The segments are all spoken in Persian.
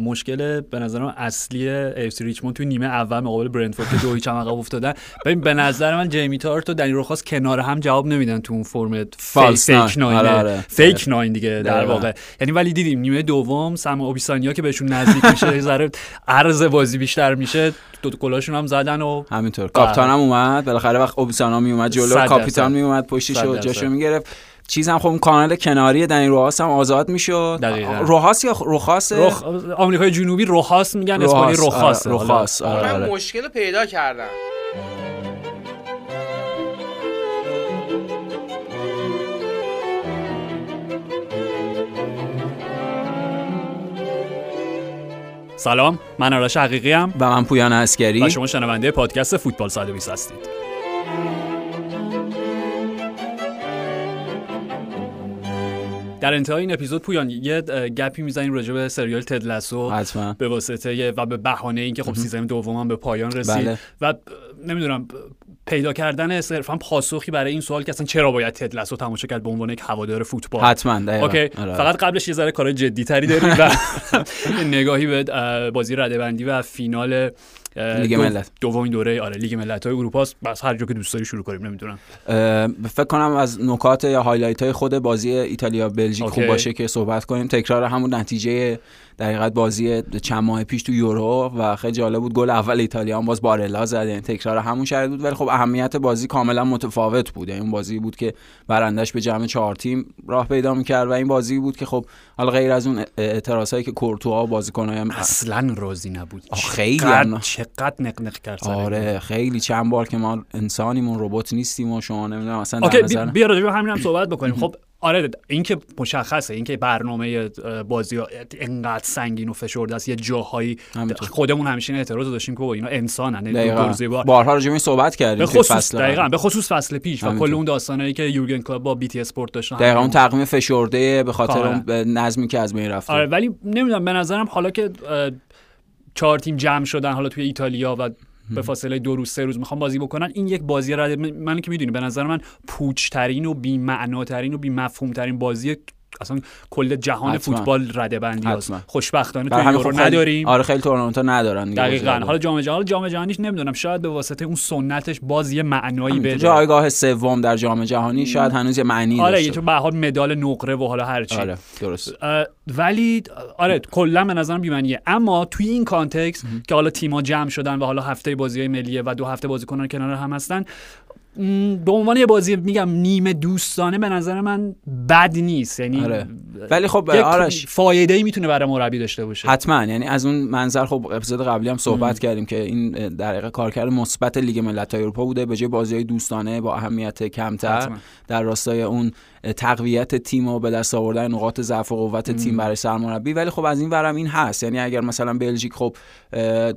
مشکل به نظرم اصلی AFC Richmond توی نیمه اول مقابل برنتفورد که دو هیچ هم عقب افتادن. ببین به نظر من جیمی تارت و دنی روخاس کنار هم جواب نمیدن تو اون فرم fake nine آره آره. fake nine دیگه در واقع. یعنی ولی دیدیم نیمه دوم سم اوبیسانیا که بهشون نزدیک میشه ذره عرض بازی بیشتر میشه. دو گلاشون هم زدن و همینطور. کاپیتان هم اومد. بالاخره وقت اوبیسانا می اومد جلو کاپیتان می اومد پشتش جاشو می‌گرفت. چیزم خب کانال کناری دنی روخاس هم آزاد می‌شد. روحاس یا روخاس روخ... آمریکای جنوبی روحاس میگن اسپانی روخاس آره. روخاس آره. من مشکل پیدا کردم. سلام من آرش حقیقی هم و من پویان اسکری و شما شنونده پادکست فوتبال 120 هستید. در انتهای این اپیزود پویان یه گپی می‌زنیم راجع به سریال تد لسو حتما. به واسطه و به بهانه اینکه خب season دوم به پایان رسید. بله. و نمی‌دونم پیدا کردن صرفا پاسخی برای این سوال که اصلا چرا باید تد لسو تماشا کرد به عنوان یک هوادار فوتبال. حتما okay. آره. فقط قبلش یه ذره کار جدی تری داریم و نگاهی به بازی رده‌بندی و فینال لیگ ملت دومین دوره آره لیگ ملت های اروپا است بس هر جا که دوست داری شروع کنیم نمی‌دونم. فکر کنم از نکات یا highlight های خود بازی ایتالیا بلژیک خوب باشه که صحبت کنیم. تکرار همون نتیجه در بازی چند ماه پیش تو یورو و خیلی جالب بود. گل اول ایتالیا هم باز بارلا زد یعنی تکرار همون شرط بود. ولی خب اهمیت بازی کاملا متفاوت بود. این یعنی بازی بود که برنده‌ش به جمع چهار تیم راه پیدا می‌کرد و این بازی بود که خب حالا غیر از اون اعتراضایی که کورتوا بازیکنای اصلا راضی نبود. خیلی چقدر نق‌نق کرد آره خیلی چند بار که ما انسانیمون ربات نیستیم و شما نمی‌دونم اصلا okay بیا راجع همین هم صحبت بکنیم. خب آره اینکه مشخصه اینکه برنامه بازی انقدر سنگین و فشرده است یه جاهایی خودمون همیشه این اعتراض داشتیم که اینا انسانن بار بارها راجع به صحبت کردیم به خصوص فصل دقیقاً به خصوص فصل پیش و کل اون داستانایی که یورگن کلوپ با بی تی اسپورت داشتن. دقیقاً اون تقویم فشرده به خاطر اون نظمی که از بین رفت آره ولی نمی‌دونم به نظرم حالا که چهار تیم جمع شدن حالا توی ایتالیا و به فاصله دو روز سه روز می‌خوام بازی بکنن. این یک بازی رد من که می‌دونی به نظر من پوچترین و بی معناترین و بی مفهومترین بازی اصلا کل جهان حتما. فوتبال رده بندی هست خوشبختانه تو یورو خب نداریم. آره خیلی تورنمنت ندارن دقیقاً. حالا جام جهانی جام جهانیش نمی‌دونم شاید به واسطه اون سنتش باز یه معنایی بده. جایگاه سوم در جام جهانی شاید هنوز یه معنی آره یه تو به حال مدال نقره و حالا هر چی. آره درست. ولی آره کلا به نظرم بی اما توی این context که حالا تیم‌ها جمع شدن و حالا هفته بازی ملیه و دو هفته بازیکنان کنار هم هستن به عنوان یه بازی میگم نیمه دوستانه به نظر من بد نیست. یعنی آره. ولی خب آرش. فایده ای می‌تونه برای مربی داشته باشه. حتما. یعنی از اون منظر خب اپیزود قبلی هم صحبت کردیم که این در واقع کارکرد مثبت لیگ ملت‌های اروپا بوده. به جای بازی دوستانه با اهمیت کمتر در راستای اون تقویت تیم و به دست آوردن نقاط ضعف و قوت تیم برای سرمربی. ولی خب از این ورم این هست. یعنی اگر مثلا بلژیک خب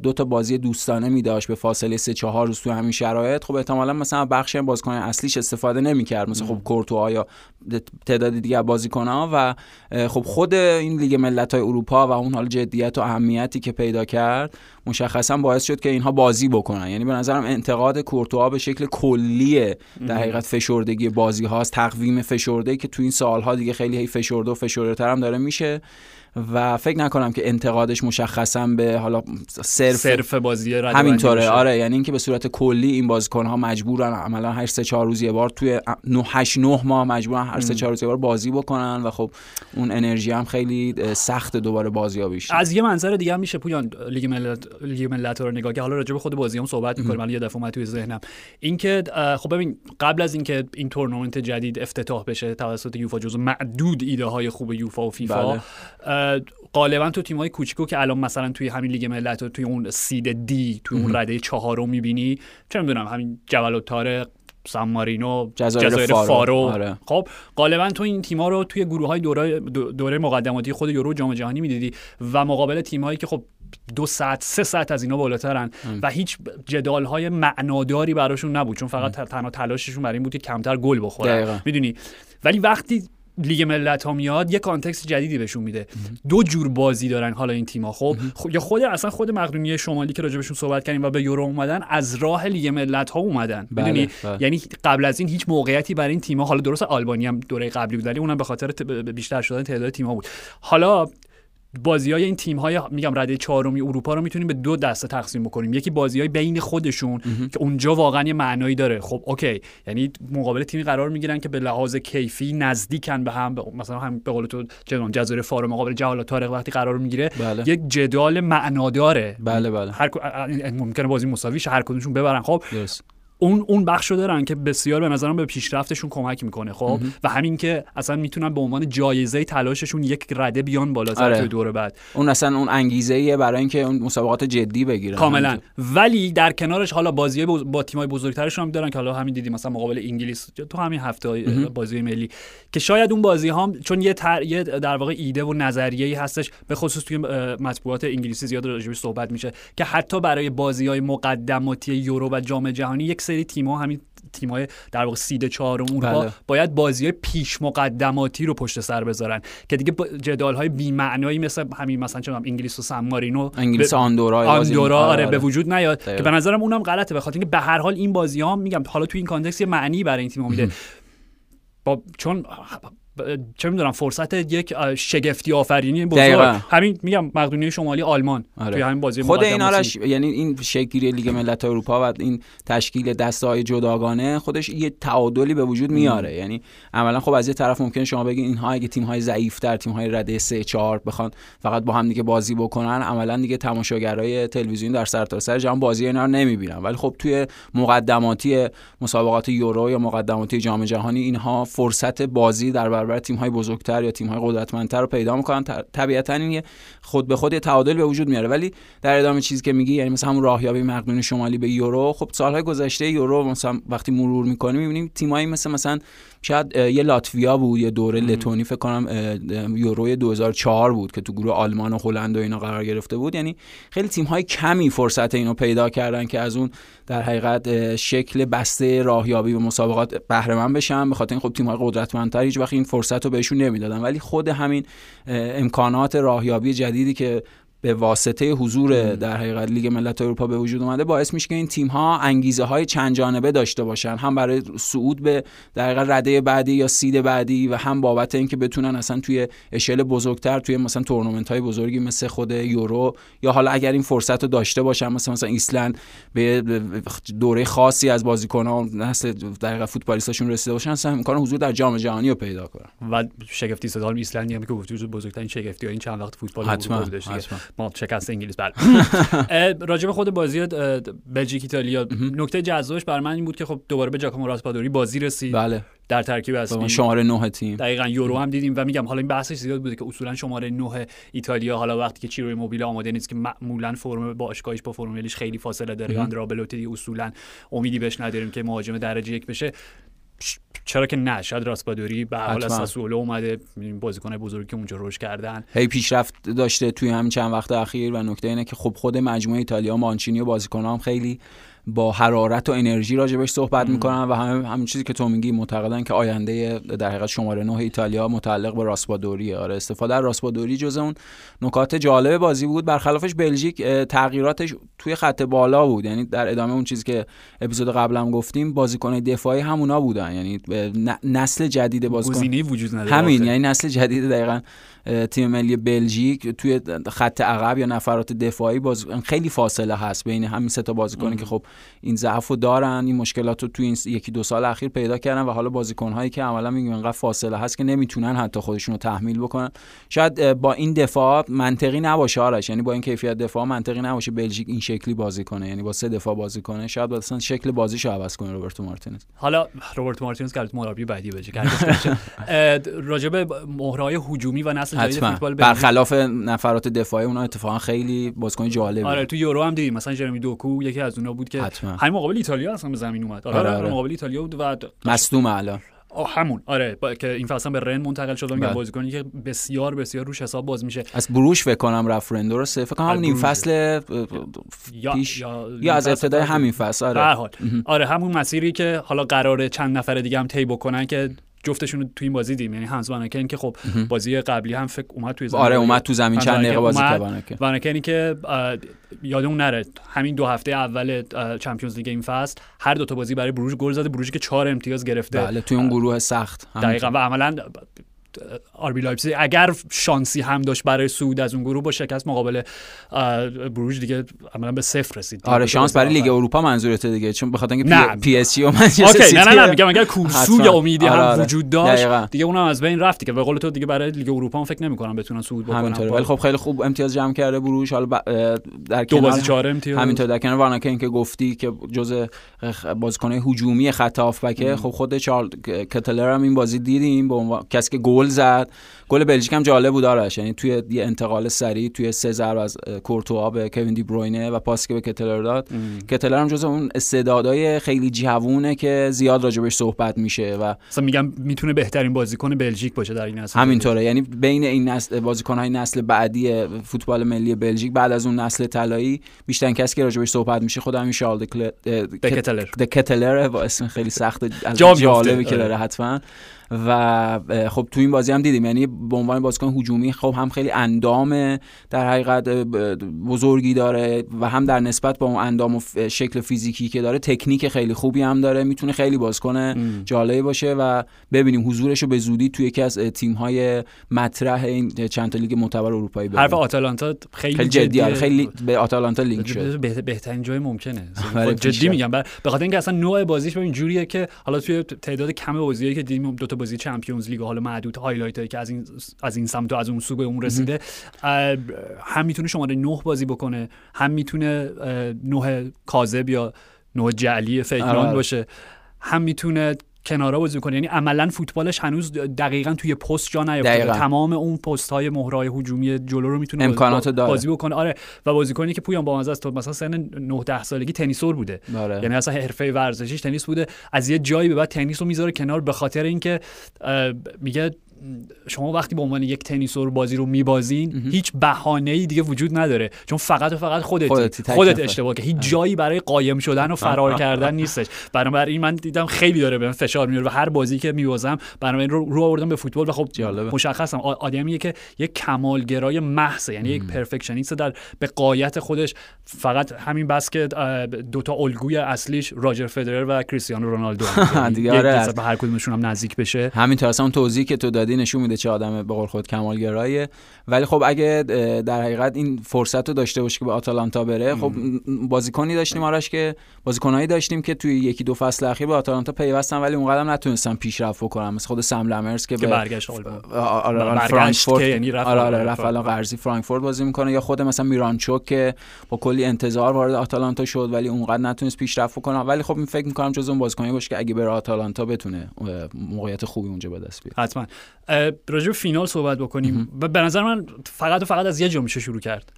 دو تا بازی دوستانه می داشت به فاصله سه چهار روز تو همین شرایط خب احتمالا مثلا بخش بازیکن اصلیش استفاده نمی‌کرد مثلا خب کورتوا یا تعداد دیگه ها و خب خود این لیگ ملت های اروپا و اون حال جدیت و اهمیتی که پیدا کرد مشخصا باعث شد که اینها بازی بکنن. یعنی به نظرم انتقاد کورتوا به شکل کلی در حقیقت فشردگی بازی هاست تقویم فشرده که تو این سالها دیگه خیلی هی فشرده و فشرده هم داره میشه. و فکر نکنم که انتقادش مشخصا به حالا صرف صرف بازی همینطوره. آره یعنی اینکه به صورت کلی این بازیکن ها مجبورن عملا هر سه چهار روز یه بار توی 9 8 9 ماه مجبورن هر سه چهار روز یه بار بازی بکنن و خب اون انرژی هم خیلی سخت دوباره بازیابیش از یه منظر دیگه هم میشه پویان لیگ ملت لیگ ملت رو نگاه که حالا راجع به خود بازی هم صحبت می‌کنیم. ولی یه دفعه اومد توی ذهنم. اینکه خب ببین قبل از اینکه این تورنمنت جدید افتتاح بشه توسط یوفا جزو معدود ایده های خوب یوفا و فیفا بله. غالبا تو تیم‌های کوچیکو که الان مثلا توی همین لیگ ملت توی اون سید دی توی اون رده چهارم می‌بینی چه می‌دونم همین جبل و طارق سان مارینو جزایر, فارو, فارو. آره. خب غالبا تو این تیم‌ها رو توی گروه های دوره, دوره مقدماتی خود یورو جام جهانی می‌دیدی و مقابل تیم‌هایی که خب دو ساعت سه ساعت از اینا بالاترن و هیچ جدال های معناداری براشون نبود. چون فقط تنها تلاششون برای این بود که کمتر گل بخورن. می‌دونی؟ ولی وقتی لیگ ملت ها میاد یه context جدیدی بهشون میده. دو جور بازی دارن حالا این تیم‌ها. خب یا خود اصلا خود مقدونیه شمالی که راجبشون صحبت کردیم و به یورو اومدن از راه لیگ ملت ها اومدن. بله، بله. یعنی قبل از این هیچ موقعیتی برای این تیم‌ها حالا درست آلبانی هم دوره قبلی بود ولی اونم به خاطر بیشتر شدن تعداد تیم‌ها بود. حالا بازی های این تیم های میگم رده چهارمی اروپا رو می‌تونیم به دو دسته تقسیم بکنیم. یکی بازی های بین خودشون که اونجا واقعا یه معنایی داره. خب اوکی. یعنی مقابل تیمی قرار می‌گیرن که به لحاظ کیفی نزدیکن به هم مثلا هم به قول تو جزایر فارو مقابل جهال طارق وقتی قرار می‌گیره. بله. یک جدال معناداره. بله بله. هر ممکنه بازی مساوی هر کدومشون ببرن. خب درست. اون اون بخشو دارن که بسیار به نظرم به پیشرفتشون کمک می‌کنه خب؟ و همین که اصلا می‌تونن به عنوان جایزه تلاششون یک رده بیان بالاتر آره. دور بعد. اون اصلا اون انگیزه ایه برای اینکه اون مسابقات جدی بگیرن. کاملا. ولی در کنارش حالا بازی. با تیمای بزرگترشون هم دارن که حالا همین دیدیم مثلا مقابل انگلیس تو همین هفته بازی ملی که شاید اون بازی هم چون یه, تر... یه در واقع ایده و نظریه ای هستش به خصوص توی مطبوعات انگلیسی زیاد راجعش صحبت میشه که حتی برای بازی های مقدماتی یورو و جام جهانی یک سری تیم‌ها همین تیمای در واقع سید چهارم اروپا بله. باید بازی های پیش مقدماتی رو پشت سر بذارن که دیگه جدال های بی معنایی مثل همین مثلا چون انگلیس و سن مارینو انگلیس آندورا آندورا آره به وجود نیاد که به نظرم اونم غلطه به خاطر اینکه به هر حال این بازی ها میگم حالا تو این context یه معنی برای این تیم میده. با چون چه می‌دونم فرصت یک شگفتی آفرینی بزرگ دقیقا. همین میگم مقدونیه شمالی آلمان آره. توی همین بازی خود این. آرش یعنی این شکلی لیگ ملت اروپا و این تشکیل دسته های جداگانه خودش یه تعادلی به وجود میاره یعنی عملا خب از یه طرف ممکن شما بگین اینها اگه تیم های ضعیفتر تیم های رده 3 4 بخوان فقط با هم دیگه بازی بکنن عملا دیگه تماشاگرای تلویزیون در سرتاسر سر جهان بازی اینا رو نمی‌بینن ولی خب توی مقدماتی مسابقات یورو یا مقدماتی جام جهانی اینها فرصت بازی در برابر تیم های بزرگتر یا تیم های قدرتمندتر رو پیدا می‌کنن. طبیعتا این خود به خود تعادل به وجود میاره. ولی در ادامه چیزی که میگی یعنی مثلا همون راهیابی مقدونی شمالی به یورو خب سالهای گذشته یورو مثلا وقتی مرور می‌کنیم می‌بینیم تیمایی مثل مثلا شاید یه لاتویا بود یه دوره لتونی فکر کنم یورو 2004 بود که تو گروه آلمان و هلند و اینا قرار گرفته بود. یعنی خیلی تیم های کمی فرصت اینو پیدا کردن که از اون در حقیقت شکل بسته راهیابی به مسابقات بهره مند بشن. به خاطر این خب تیم های قدرتمندتر هیچ وقت این فرصت رو بهشون نمی‌دادن. ولی خود همین امکانات راهیابی جدیدی که به واسطه حضور در حقیقت لیگ ملت اروپا به وجود اومده باعث میشه که این تیم ها انگیزه های چند جانبه داشته باشن. هم برای صعود به در حقیقت رده بعدی یا seed بعدی و هم بابت اینکه بتونن اصلا توی اشل بزرگتر توی مثلا تورنمنت های بزرگی مثل خود یورو یا حالا اگر این فرصت رو داشته باشن مثلا مثلا ایسلند به دوره خاصی از بازیکن‌ها نسل در حقیقت فوتبالیستاشون رسیده باشن اصلا امکان حضور در جام جهانی رو پیدا کنن. و شگفتی‌ساز ایسلندی هم که گفتی بزرگترین شگفتی این چند وقت فوتبال حتما. ما شکست انگلیس بله. راجع به خود بازی بلژیک ایتالیا. نکته جذابش برای من این بود که خب دوباره به جاکومو راسپادوری بازی رسید. بله. در ترکیب اصلی شماره 9 تیم. دقیقا یورو هم دیدیم و میگم حالا این بحثش زیاد بوده که اصولا شماره 9 ایتالیا. حالا وقتی که چیروی موبیل آماده نیست که معمولا فرم با فرم ملیش خیلی فاصله داره. آندرا بلوتی اصولا امیدی بهش نداریم که مهاجم درجه یک بشه. چرا که نه شاید راسپادوری به حال از ساسولو اومده بازیکن بزرگی که اونجا روش کردن. هی پیشرفت داشته توی همین چند وقت اخیر و نکته اینه که خب خود مجموعه ایتالیا مانچینی و بازیکنان هم خیلی با حرارت و انرژی راجبش صحبت می‌کنن و همین همین چیزی که تو میگی معتقدن که آینده در حقیقت شماره 9 ایتالیا متعلق به راسپادوریه. آره استفاده از راسپادوری جز اون نکات جالب بازی بود. برخلافش بلژیک تغییراتش توی خط بالا بود. یعنی در ادامه اون چیزی که اپیزود قبلم گفتیم بازیکن دفاعی همونا بودن. یعنی نسل جدید بازیکن وجود نداره. همین یعنی نسل جدید دقیقاً تیم ملی بلژیک توی خط عقب یا نفرات دفاعی باز خیلی فاصله هست بین همین سه تا بازیکنی که خب این ضعفو دارن این مشکلات رو توی این یکی دو سال اخیر پیدا کردن و حالا بازیکن هایی که عملا میگم انقدر فاصله هست که نمی‌تونن حتی خودشون رو تحمیل بکنن. شاید با این دفاع منطقی نباشه آرش. یعنی با این کیفیت دفاع منطقی نباشه بلژیک این شکلی بازی کنه. یعنی با سه دفاع بازی کنه. شاید اصلا شکل بازیشو عوض کنه روبرتو مارتینز. حالا روبرتو مارتینز که مربی بعدی بشه راجب مهرهای هجومی و نسل فوتبال برخلاف نفرات دفاعی اونا اتفاقا خیلی بازیکن جالبی آره تو یورو هم دیدیم. مثلا جرمی دوکو یکی از اونها بود که همین مقابل ایتالیا اصلا به زمین اومد. آره, آره, آره. مقابل ایتالیا بود و مصدوم الان. همون. آره با... که این فصل به رن منتقل شد میگم بازیکنی که بسیار بسیار روش حساب باز میشه. از بروش فکر کنم رفت رن درسته. فکر کنم نیم فصل پیش یا, یا از ابتدای همین فصل آره. حال. آره همون مسیری که حالا قراره چند نفر دیگه هم طی بکنن که جفتشون تو این بازی دیدیم یعنی هانس واناکن که خب بازی قبلی هم فکر اومد توی زمین آره اومد تو زمین. چند دقیقه بازی کرد واناکنی که یادمون نره همین دو هفته اول Champions League این فصل هر دو تا بازی برای بروژ گل زده بروژی که چهار امتیاز گرفته. بله توی اون گروه سخت. دقیقاً. و عملا آربی لایپزیگ اگر شانسی هم داشت برای صعود از اون گروه با شکست مقابل بروژ دیگه عملا به صفر رسید. آره شانس برای لیگ اروپا منظورته دیگه چون بخاطر اینکه پی اس جی و منچستر نه نه نه میگم اگر کورسو یا امیدی آره هم آره. وجود داشت. دقیقا. دیگه اونم از بین رفت که به قول تو دیگه برای لیگ اروپا هم فکر نمی‌کنم بتونن صعود بکنن. ولی خب خیلی خوب امتیاز جمع کرده بروژ. حالا در دو بازی چهار امتیاز. همینطور در کنار واناکن که گفتی که جزء بازیکن هجومی خط هافبک خب خود شارل کتلر هم این بازی دیدیم. به عنوان کسی که گل زد. گل بلژیک هم جالب بود آرش. یعنی توی یه انتقال سریع توی سه ضرب از کورتوا به کوین دی بروینه و پاسی که به کتلر داد. کتلر هم جزو اون استعدادهای خیلی جوونه که زیاد راجبش صحبت میشه و مثلا میگم می‌تونه بهترین بازیکن بلژیک باشه در این نسل. همینطوره. یعنی بین این نسل بازیکن‌های نسل بعدی فوتبال ملی بلژیک بعد از اون نسل طلایی بیشتر کسی که راجبش صحبت میشه خود همین شارل کتلر کتلر با اسم خیلی سخت جالبی که داره حتما. و خب تو این بازی هم دیدیم. یعنی به عنوان بازیکن هجومی خب هم خیلی اندام در حقیقت بزرگی داره و هم در نسبت با اون اندام و شکل فیزیکی که داره تکنیک خیلی خوبی هم داره. می‌تونه خیلی بازیکن جالبی باشه و ببینیم حضورش رو به زودی توی یکی از تیم های مطرح این چند تا لیگ معتبر اروپایی حرف آتالانتا خیلی, خیلی جدی خیلی به آتالانتا لینک شده بهترین جای ممکنه. آره، جدی میگم. به خاطر اینکه اصلا نوع بازیش ببین جوریه که حالا توی تعداد کم بازیایی که دیدیم دو تا بازی Champions League حالا معدود highlight هایی که از این از این سمت و از اون سو به اون رسیده هم می‌تونه شماره نه بازی بکنه هم می‌تونه نه کاذب یا نه جعلی فیکلان آره. باشه هم می‌تونه کنارا بازی کنه یعنی عملا فوتبالش هنوز دقیقا توی پست جا نیافتاده. تمام اون پست های مهرای هجومی جلو رو می‌تونه امکانات بازی, بازی بکنه. آره. و بازیکنی که پویان با از تو مثلا سن 9 10 سالگی تنیسور بوده. آره. یعنی اصلا حرفه ورزشیش تنیس بوده. از یه جایی به بعد تنیس رو می‌ذاره کنار به خاطر اینکه میگه شما وقتی به عنوان یک تنیسور بازی رو میبازین هیچ بهانه ای دیگه وجود نداره. چون فقط و فقط خودت خودت اشتباه که هیچ آره. جایی برای قایم شدن و فرار کردن نیستش. بنابراین من دیدم خیلی داره به فشار میاره و هر بازی که میبازم بنابراین رو رو آوردم به فوتبال و خب مشخصم. آدمیه که یک کمالگرای محض یعنی یک پرفکشنیست در به قایت خودش فقط همین بس که دوتا الگوی اصلیش راجر فدرر و کریستیانو رونالدو. دیگه آره. هر کدومشون هم نزدیک بشه. همین اون توضیحی که تو دادی نشون میده چه آدم به قول خود کمالگرایه ولی خب اگه در حقیقت این فرصت رو داشته باشه که به آتالانتا بره خب بازیکنی داشتیم آرش که بازیکنایی داشتیم که توی یکی دو فصل اخیر به آتالانتا پیوستن ولی اونقدر نتونستن پیشرفت بکنن. مثل خود سم لمرز که, که برگشت آره فرانکفورت. یعنی رفت آره آره رفت الان قرضی فرانکفورت بازی می‌کنه. یا خود مثلا میرانچوک که با کلی انتظار وارد آتالانتا شد ولی اونقدر نتونست پیشرفت کنه ولی خب این فکر می‌کنم جز اون بازیکنی باشه که اگه بره آتالانتا بتونه موقعیت خوبی اونجا به دست بیاره. حتما. راجع فینال صحبت بکنیم. و به نظر من فقط و فقط از یه جا میشه شروع کرد.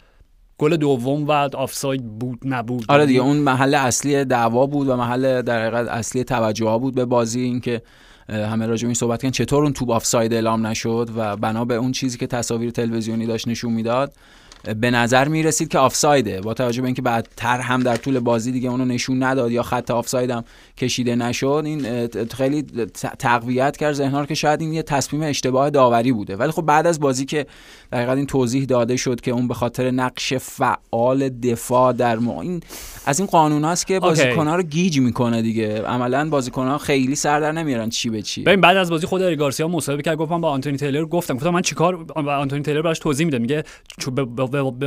گل دوم و آفساید بود نبود. آره دیگه اون محل اصلی دعوا بود و محل در حقیقت اصلی توجه ها بود به بازی. اینکه همه راجع این صحبت کردن چطور اون توپ آفساید اعلام نشد و بنا به اون چیزی که تصاویر تلویزیونی داشت نشون می‌داد. به نظر می رسید که آفسایده. با توجه به اینکه بعدتر هم در طول بازی دیگه اونو نشون نداد یا خط آفساید هم کشیده نشد این خیلی تقویت کرد ذهنها که شاید این یه تصمیم اشتباه داوری بوده. ولی خب بعد از بازی که دقیقا این توضیح داده شد که اون به خاطر نقش فعال دفاع در ما این از این قانون هاست که بازیکن‌ها رو گیج می‌کنه دیگه. عملا بازیکن‌ها خیلی سر در نمیارن چی به چی. ببین بعد از بازی خود گارسیا مصاحبه کرد گفتم با آنتونی تیلر گفتم گفتم من چیکار با آنتونی تیلر براش توضیح میده. میگه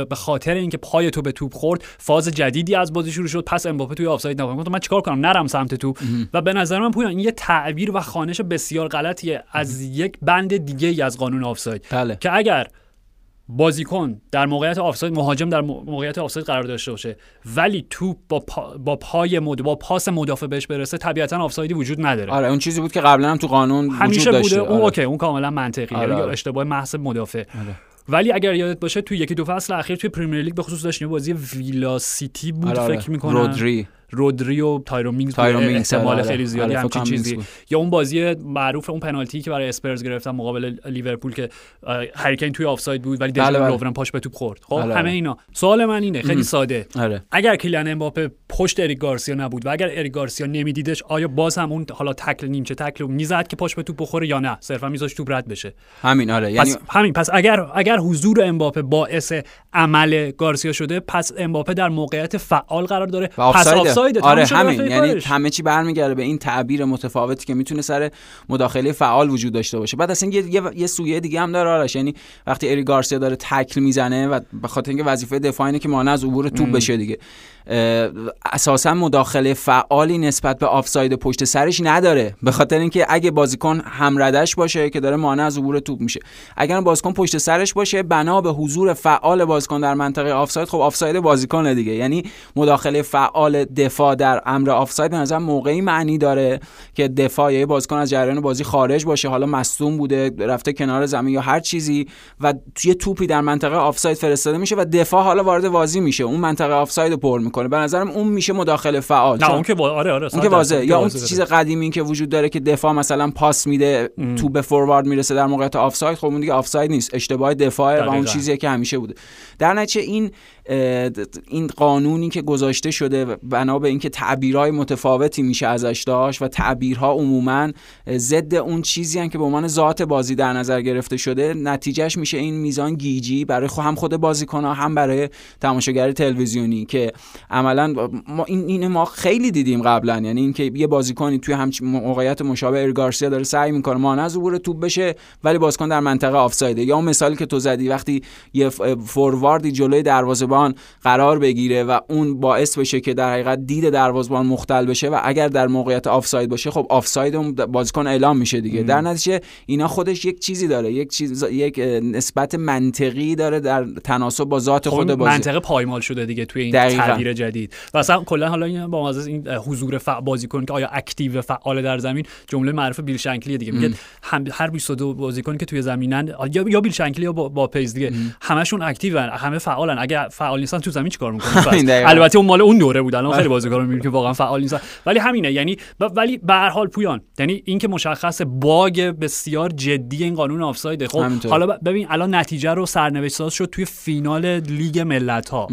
به خاطر اینکه پای تو به توپ خورد فاز جدیدی از بازی شروع شد پس امباپه توی آفساید نبود گفتم من چیکار کنم نرم سمت تو و به نظر من پویان این یه تعبیر و خوانش بسیار غلطیه از یک بند دیگه ای از قانون آفساید بله. که اگر بازیکن در موقعیت آفساید مهاجم در موقعیت آفساید قرار داشته باشه ولی توپ با, پا با پای مد با پاس مدافع بهش برسه طبیعتا آفسایدی وجود نداره آره اون چیزی بود که قبلا هم تو قانون همیشه وجود بوده داشته. اون okay اون کاملا منطقیه آره. آره. اشتباه محض مدافع آره. ولی اگر یادت باشه توی یکی دو فصل اخیر توی پریمیر لیگ به خصوص داشتیم بازی ویلا سیتی بود آره, آره. فکر می‌کنم رودری رودری و تایرو مینگز احتمال خیلی زیادی آره همچین چیزی. یا اون بازی معروف اون پنالتی که برای اسپرز گرفتن مقابل لیورپول که هری کین توی آفساید بود ولی دژان بله. لوورن پاش به توپ خورد. خب بله همه اینا. سوال من اینه خیلی ساده. آره. اگر کیلیان امباپه پشت اریک گارسیا نبود و اگر اریک گارسیا نمیدیدش آیا باز هم اون حالا تکل نیمچه تکل می‌زد که پاش به توپ بخوره یا نه؟ صرفا میذاشت توپ رد بشه. همین آره. یعنی پس همین پس اگر اگر حضور امباپه باعث عمل گارسیا شده پس امباپه در موقعیت فعال قرار داره. پس آفساید آره همین. یعنی همه چی برمیگرده به این تعبیر متفاوتی که می‌تونه سر مداخله فعال وجود داشته باشه. بعد اصلا یه, یه, سویه دیگه هم داره آرش. یعنی وقتی اری گارسیا داره تکل می‌زنه و به خاطر اینکه وظیفه دفاع اینه که مانع از عبور توپ بشه دیگه. اساسا مداخله فعالی نسبت به آفساید پشت سرش نداره. به خاطر اینکه اگه بازیکن همردش باشه که داره مانع از عبور توپ میشه. اگر بازیکن پشت سرش باشه بنا به حضور فعال بازیکن در منطقه آفساید خب آفساید بازیکن دیگه. یعنی مداخله فعال دفاع در امر آفساید به نظر موقعی معنی داره که دفاع یا بازیکن از جریان بازی خارج باشه. حالا مصدوم بوده رفته کنار زمین یا هر چیزی و توی توپی در منطقه آفساید فرستاده میشه و دفاع حالا وارد بازی میشه. اون منطقه آفساید پر می‌کنه. به نظرم اون میشه مداخله فعال نه اون که آره آره اون که واضحه. یا اون چیز قدیمی که وجود داره که دفاع مثلا پاس میده تو به فوروارد می‌رسه در موقعیت آفساید. خب اون دیگه آفساید نیست. اشتباه دفاع و اون چیزی که همیشه بوده. در نتیجه این این قانونی که گذاشته شده بنا به اینکه تعبیرهای متفاوتی میشه ازش داشت و تعبیرها عموما ضد اون چیزی که به عنوان ذات بازی در نظر گرفته شده نتیجهش میشه این میزان گیجی برای هم خود بازیکنها هم برای تماشاگر تلویزیونی که عملا ما این این ما خیلی دیدیم قبلا. یعنی اینکه یه بازیکنی توی هم موقعیت مشابه ارگارسیا داره سعی می‌کنه مانع از عبور توپ بشه ولی بازیکن در منطقه آفسایده. یا مثالی که تو زدی وقتی یه فورواردی جلوی دروازه قرار بگیره و اون باعث بشه که در حقیقت دید دروازه‌بان مختل بشه و اگر در موقعیت آفساید باشه خب آفساید اون بازیکن اعلام میشه دیگه. در نتیجه اینا خودش یک چیزی داره یک چیز یک نسبت منطقی داره در تناسب با ذات خود بازی. منطقه پایمال شده دیگه توی این تعبیر جدید. و اصلا کلا حالا این با این حضور فعال بازیکن که آیا active فعال در زمین جمله معروف بیل شنکلی دیگه. میگه هر 22 بازیکن که توی زمینن یا بیل شنکلی یا با, باب پیزلی دیگه. همشون active همه فعالن. اگر فعال نیستن تو زمین چیکار می‌کنن؟ البته اون مال اون دوره بود الان خیلی بازیکن می‌بینیم که واقعا فعال نیستن. ولی همینه یعنی ولی به هر حال پویان یعنی اینکه مشخص باگ بسیار جدی این قانون آفساید. خب حالا ببین الان نتیجه رو سرنوشت ساز شد توی فینال لیگ ملت ها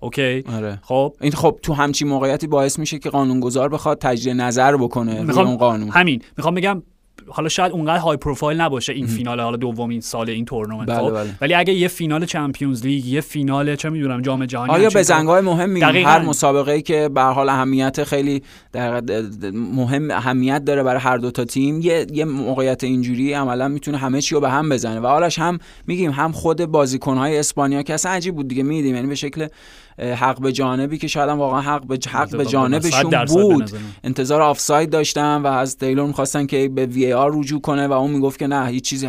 اوکی؟ آره. خب. این خب تو همچی موقعیتی باعث میشه که قانونگذار بخواد تجدید نظر بکنه می‌خوام اون قانون. همین. می‌خوام بگم حالا شاید اونقدر های پروفایل نباشه این فینال حالا دومین سال این تورنمنت بله خب؟ بله. ولی اگه یه فینال چمپیونز لیگ یه فینال چه می‌دونم جام جهانی آیا به زنگای مهم میگم هر مسابقه ای که به حال اهمیت خیلی در مهم اهمیت داره برای هر دو تا تیم یه یه موقعیت اینجوری عملا می‌تونه همه چی رو به هم بزنه. و حالاش هم میگیم هم خود بازیکن‌های اسپانیا که اصلا عجیب بود دیگه میدیم. یعنی به شکل حق به جانبی که شاید واقعا حق به حق به جانبشون بود. انتظار آفساید داشتن و از تیلور می‌خواستن که به VAR رجوع کنه و اون می‌گفت که نه هیچ چیزی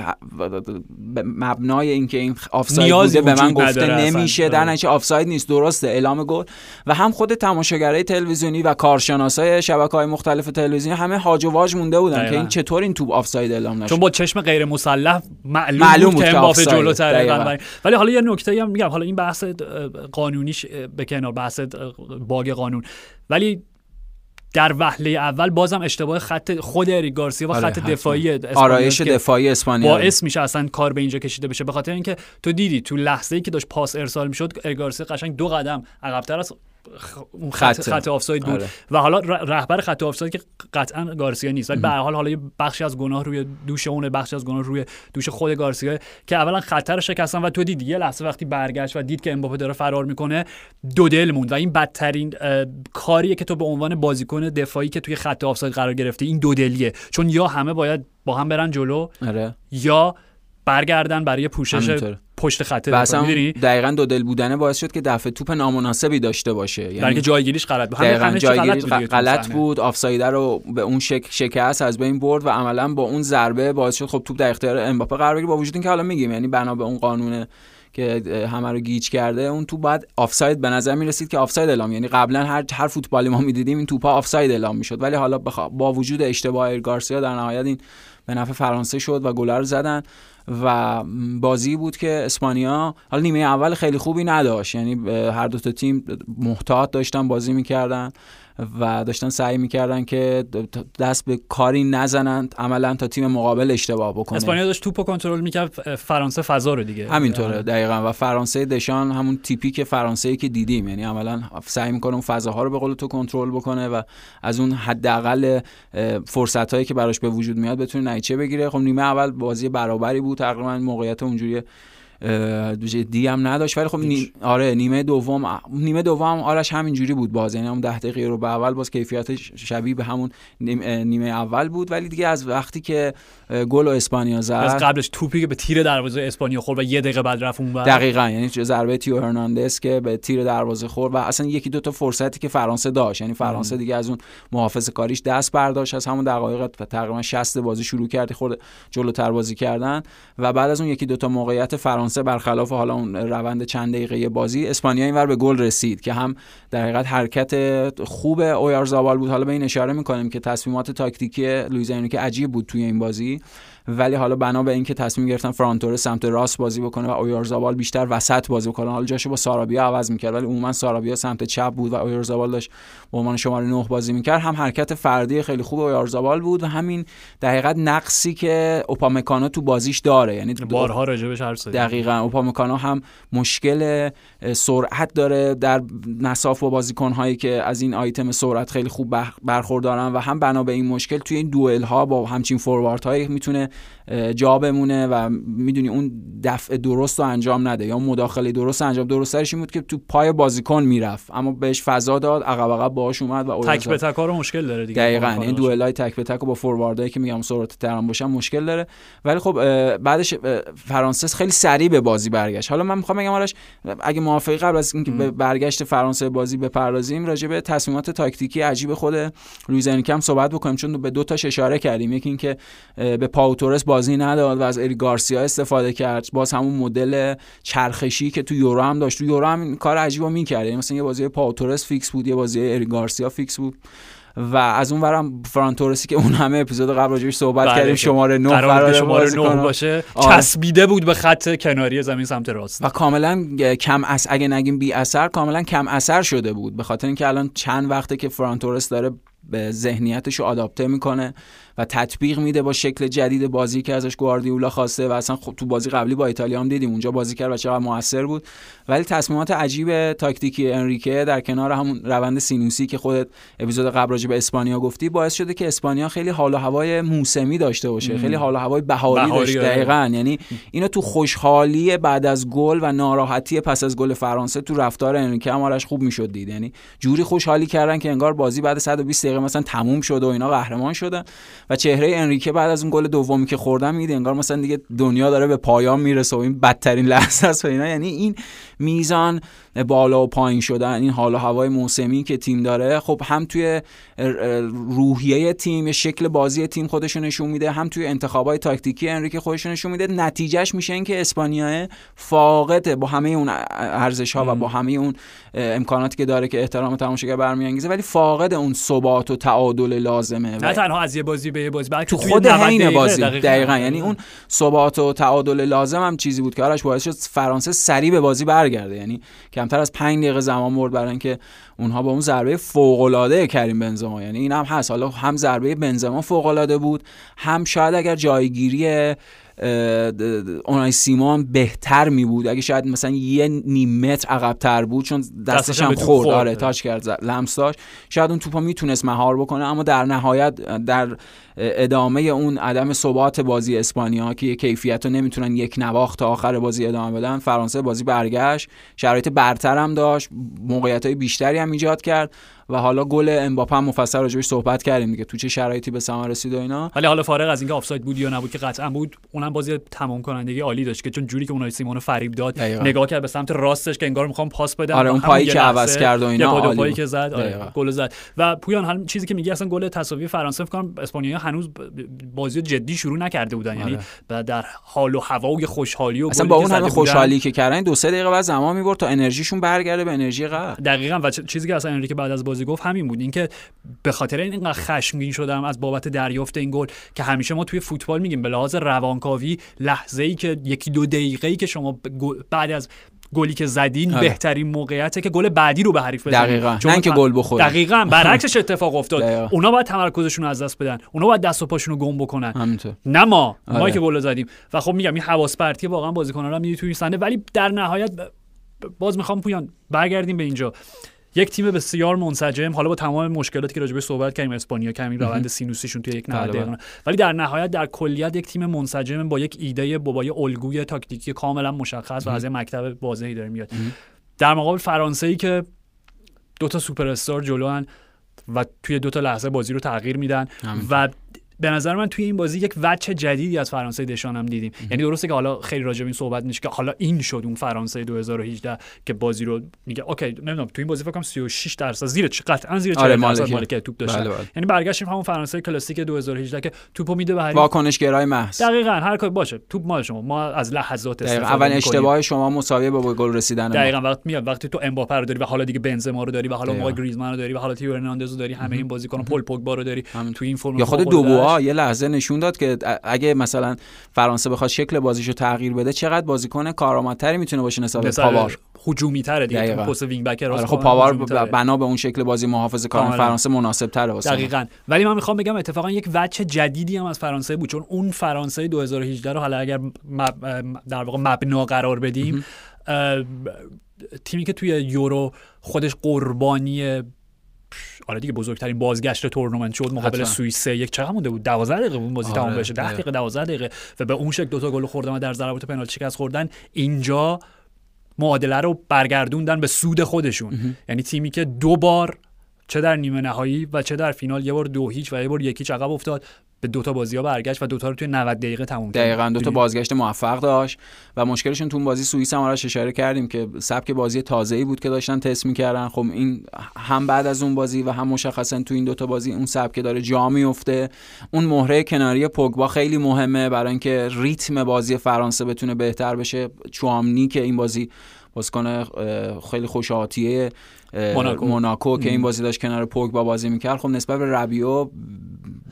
مبنای اینکه این آفساید بوده به من گفته نمیشه در نتیجه آفساید نیست. درسته اعلام گل. و هم خود تماشاگرای تلویزیونی و کارشناسای شبکه‌های مختلف تلویزیونی همه هاج و واج مونده بودن که این چطور این توپ آفساید اعلام نشد. چون با چشم غیر مسلح معلوم, معلوم بود که امباپه جلوتره ولی حالا یه نکته هم میگم. حالا این بحث قانونیش به کنار بحث باگ قانون. ولی در وهله اول بازم اشتباه خط خود اریک گارسیا و آره خط دفاعی آرایش دفاعی اسپانیا. باعث میشه اصلا کار به اینجا کشیده بشه. به خاطر اینکه تو دیدی تو لحظه ای که داشت پاس ارسال می‌شد اریک گارسیا قشنگ دو قدم عقبتر از اون خط, خط آفساید بود. آره. و حالا رهبر خط آفساید که قطعا گارسیا نیست. ولی به هر حال حالا یه بخشی از گناه روی دوش اون بخشی از گناه روی دوش خود گارسیا که اولا خطر شکستن و تو دید یه لحظه وقتی برگشت و دید که امباپه داره فرار می‌کنه دو دل موند. و این بدترین کاریه که تو به عنوان بازیکن دفاعی که توی خط آفساید قرار گرفته این دو دلیه. چون یا همه باید با هم برن جلو آره. یا برگردن برای پوشش پشت خط دقیقا دو دل بودنه باعث شد که دفع توپ نامناسبی داشته باشه. یعنی جایگیریش غلط بود. همه جایگیریش غلط, بود. آفساید رو به اون شک... شکست از بین برد و عملا با اون ضربه باعث شد خب توپ در اختیار امباپه قرار بگیره. با وجود اینکه حالا میگیم یعنی بنا به اون قانون که همه رو گیج کرده اون تو بعد آفساید به نظر می‌رسید که آفساید اعلام. یعنی قبلا هر هر فوتبالی ما می‌دیدیم این توپا آفساید اعلام می‌شد. ولی حالا با وجود اشتباه گارسیا در نهایت این به نفع فرانسه شد و گل رو زدن. و بازی بود که اسپانیا حالا نیمه اول خیلی خوبی نداشت. یعنی هر دو تا تیم محتاط داشتن بازی می‌کردن. و داشتن سعی می‌کردن که دست به کاری نزنند عملا تا تیم مقابل اشتباه بکنه. اسپانیا داشت توپو کنترل می‌کرد فرانسه فضا رو دیگه. همینطوره دقیقا. و فرانسه دشان همون تیپی که فرانسه که دیدیم. یعنی عملا سعی می‌کنه اون فضاها رو به قول تو کنترل بکنه و از اون حداقل فرصت هایی که براش به وجود میاد بتونه نتیجه بگیره. خب نیمه اول بازی برابری بود تقریبا موقعیت اونجوری دی هم نداشت. ولی خب آره نیمه دوم نیمه دوم آرش همینجوری بود. باز یعنی هم 10 دقیقه رو به اول باز کیفیت شبیه به همون نیمه اول بود. ولی دیگه از وقتی که گل و اسپانیا زد از قبلش توپی که به تیر دروازه اسپانیا خورد و یه دقیقه بعد رفت اون دقیقاً. یعنی ضربه تیو هرناندز که به تیر دروازه خورد و اصلا یکی دو تا فرصتی که فرانسه داشت. یعنی فرانسه دیگه از اون محافظه کاریش دست برداشت. از همون دقایق تقریبا 60 بازی شروع کرد خورد جلوتر بازی کردن. و بعد از اون یکی دو تا موقعیت فرانسه برخلاف حالا اون روند چند دقیقه بازی اسپانیا اینور به گل رسید که هم در حقیقت حرکت خوب اویارزابال بود. حالا به این اشاره می‌کنیم که تصمیمات تاکتیکی لوئیز که عجیب بود توی این بازی. ولی حالا بنا به اینکه تصمیم گرفتن فرانتور سمت راست بازی بکنه و اویارزابال بیشتر وسط بازی بکنه. حالا جاشو با سارابیا عوض می‌کرد ولی عموما سارابیا سمت چپ بود و اویارزابال داشت به عنوان شماره 9 بازی می‌کرد. هم حرکت فردی خیلی خوب اویارزابال بود و همین در حقیقت نقصی که اوپامکانو تو بازیش داره. یعنی بارها راجبش حرف دقیقاً. اوپامکانو هم مشکل سرعت داره در نصاف و بازیکن‌هایی که از این آیتم سرعت خیلی خوب برخوردارن و هم بنا به این مشکل توی این دوئل ها با همچین فورواردهایی می‌تونه جا بمونه و می‌دونی اون دفع درست رو انجام نده یا مداخله درست انجام. درست این بود که تو پای بازیکن می‌رفت اما بهش فضا داد عقب عقب باهاش اومد و تک به تک رو مشکل داره دیگه. دقیقاً. این دوئلای تک به تک با فورواردایی که میگم سرعت ترم باشن مشکل داره. ولی خب بعدش فرانسه خیلی سریع به بازی برگشت. حالا من می‌خوام بگم آرش اگه موافقی قبل از اینکه به برگشت فرانسه بازی بپردازیم راجع به تصمیمات تاکتیکی عجیب خود لوئیز انریکه صحبت بکنیم چون به دو تاش اشاره کردیم. یکی اینکه به پائو تورس بازی نداد و از اریک گارسیا استفاده کرد. باز همون مدل چرخشی که تو یورو هم داشت. تو یورو هم کار عجیبو می‌کرد. یعنی مثلا یه بازی پائو تورس فیکس بود یه بازی اریک گارسیا fix بود. و از اون ورم فران تورسی که اون همه اپیزود قبل راجعش صحبت بله، کردیم شماره 9 قرار شماره 9 باشه. آره. چسبیده بود به خط کناری زمین سمت راست. و کاملا کم اس اگه نگیم بی اثر کاملا کم اثر شده بود. به خاطر اینکه الان چند وقته که فران تورس داره به ذهنیتش رو adapte می‌کنه. و تطبیق میده با شکل جدید بازی که ازش گواردیولا خواسته و اصلا خب تو بازی قبلی با ایتالیا هم دیدیم. اونجا بازی کرد و چقدر موثر بود. ولی تصمیمات عجیب تاکتیکی انریکه در کنار همون روند سینوسی که خودت اپیزود قبل راجع به اسپانیا گفتی باعث شده که اسپانیا خیلی حال و هوای موسمی داشته باشه. خیلی حال و هوای بهاری, داشته. آره. دقیقاً. یعنی اینو تو خوشحالی بعد از گل و ناراحتی پس از گل فرانسه تو رفتار انریکه هم خوب می‌شد دید. یعنی جوری خوشحالی کردن که انگار بازی بعد 120 دقیقه مثلا تموم شد و اینا قهرمان شدن. و چهره انریکه بعد از اون گل دومی که خوردم میده انگار مثلا دیگه دنیا داره به پایان می‌رسه و این بدترین لحظه است اینا. یعنی این میزان بالا و پایین شدن این حال و هوای موسمی که تیم داره خب هم توی روحیه تیم شکل بازی تیم خودشون نشون میده هم توی انتخابای تاکتیکی انریکه خودشون نشون میده. نتیجهش میشه اینکه اسپانیا فاقده با همه اون ارزش ها و با همه اون امکاناتی که داره که احترام تماشاگر برمیانگیزه ولی فاقد اون ثبات و تعادل لازمه. نه تنها از یه بازی به یه بازی. بلکه تو خود حین بازی. دقیقا, دقیقا. یعنی اون ثبات و تعادل لازم هم چیزی بود که آرش باعث شد فرانسه سریع به بازی برگرده. یعنی کمتر از 5 دقیقه زمان برد برای اینکه اونها با اون ضربه فوق العاده کریم بنزما. یعنی این هم هست. حالا هم ضربه بنزما فوق العاده بود هم شاید اگر جایگیری اونای سیمان بهتر می بود اگه شاید مثلا یه نیم متر عقبتر بود چون دستش هم خورد. آره تاچ کرد لمس داشت. شاید اون توپا می‌تونست مهار بکنه اما در نهایت در ادامه اون عدم ثبات بازی اسپانیا که کیفیت رو نمی‌تونن یک نواخت تا آخر بازی ادامه بدن فرانسه بازی برگشت. شرایط برتر هم داشت موقعیت های بیشتری هم ایجاد کرد و حالا گل امباپه هم مفصل راجعش صحبت کردیم دیگه. تو چه شرایطی به ثمر رسید و اینا؟ ولی حالا فارغ از اینکه آفساید بود یا نبود که قطعا بود اونم بازی تمام کنندگی عالی داشت که چون جوری که اونای سیمونو فریب داد نگاه کرد به سمت راستش که انگار می‌خوام پاس بدم. آره اون پایی که عوض کرد و اینا پایی که زد. آره گل زد. و پویان حالا چیزی که میگی اصلا گل تساوی فرانسه فکر کنم اسپانیا هنوز بازی جدی شروع نکرده بودن. یعنی آره. در حال و هوای خوشحالی و اصلا با اون همه خوشحالی که کردن دو سه دقیقه بعد زمان می‌برد تا انرژیشون برگرده به انرژی قبل دقیقاً. و چیزی که اصلا انریکه بعد از بازی گفت همین بود. اینکه به خاطر این اینقدر خشمگین شدم از بابت دریافت این گل که همیشه ما توی فوتبال میگیم به لحاظ روانکاوی لحظه ای که یکی دو دقیقه ای که شما بعد از گلی که زدین آره. بهترین موقعیته که گل بعدی رو به حریف بزنید دقیقاً. نه اینکه گل بخوره دقیقاً. برعکسش اتفاق افتاد. دقیقا. اونا باید تمرکزشون از دست بدن. اونا باید دست و پاشون رو گم بکنن. همینطور. نه ما. آره. ما که گل زدیم. و خب میگم این حواس پرتی واقعا بازیکن‌ها رو میدی توی ولی در نهایت باز می‌خوام پویان برگردیم به اینجا. یک تیم بسیار منسجم. حالا با تمام مشکلاتی که راجبش صحبت کردیم اسپانیا کمی روند سینوسیشون توی یک بله، نهاد بله. دقیقه ولی در نهایت در کلیت یک تیم منسجم با یک ایده با با یه الگوی تاکتیکی کاملا مشخص و از یه مکتب واضحی داره میاد. در مقابل فرانسه ای که دو تا سوپر استار جلوان و توی دو تا لحظه بازی رو تغییر میدن. و به نظر من توی این بازی یک وجه جدیدی از فرانسه دشان هم دیدیم یعنی درسته که حالا خیلی راجع به این صحبت میشه که حالا این شد اون فرانسه 2018 که بازی رو میگه اوکی نمی‌دونم توی این بازی فکر کنم 36 درصد زیر قطعا زیر 40 آره، درصد مالکیت. توپ داشتن بله، بله. یعنی برگشتیم همون فرانسه کلاسیک 2018 که توپو میده به واکنش گرای محض دقیقاً هر کاری باشه توپ مال شما ما از لحظات دقیقاً استفاده اول. اشتباه شما مساویه با گل رسیدن. دقیقا وقت میاد وقتی تو امباپه رو داری و حالا دیگه بنزما رو داری و حالا. موقع گریزمان رو داری و حالا تیو هرناندز رو داری همه این بازیکن پل پوگبا رو داری. تو این فرم یا خود خودش. یه لحظه نشون داد که اگه مثلا فرانسه بخواد شکل بازیشو تغییر بده چقدر بازیکن کارآمدتری می‌تونه باشه نسبت پاوار هجومی تره دیگه دقیقاً. پست وینگ بک راست آره خب. ب- بنا به اون شکل بازی محافظه کار کاملا. فرانسه مناسب تره واسه. دقیقا ولی من می‌خوام بگم اتفاقا یک وجه جدیدی هم از فرانسه بود چون اون فرانسه 2018 رو حالا اگر مب... در واقع مبنا قرار بدیم تیمی که توی یورو خودش قربانی آره دیگه بزرگترین بازگشت تورنمنت شد. مقابل. سوئیس یک چقدر مونده بود 12 دقیقه بود بازی آره، تمام بشه. 10 دقیقا. دقیقه 12 دقیقه. و به اون شکل دو تا گل خوردن و در ضربات پنالتی شکست خوردن اینجا معادله رو برگردوندن به سود خودشون. یعنی تیمی که دو بار چه در نیمه نهایی و چه در فینال یه بار دو هیچ و یه بار یکی عقب افتاد. به دوتا بازی ها برگشت و دوتا رو توی 90 دقیقه تموم کرد. دقیقا دو تا می‌دونی؟ بازگشت موفق داشت و مشکلشون تو بازی سوئیس هم آرش اشاره کردیم که سبک بازی تازه‌ای بود که داشتن تست می‌کردن. خب این هم بعد از اون بازی و هم مشخصا تو این دوتا بازی اون سبک داره جا میفته اون مهره کناری پوگبا خیلی مهمه برای اینکه ریتم بازی فرانسه بتونه بهتر بشه. چوامنی که این بازی بازیکن خیلی خوشاحتیه اه، موناکو. موناکو که این بازی داشت کنار پوگبا بازی می‌کرد. خب نسبت به ربیو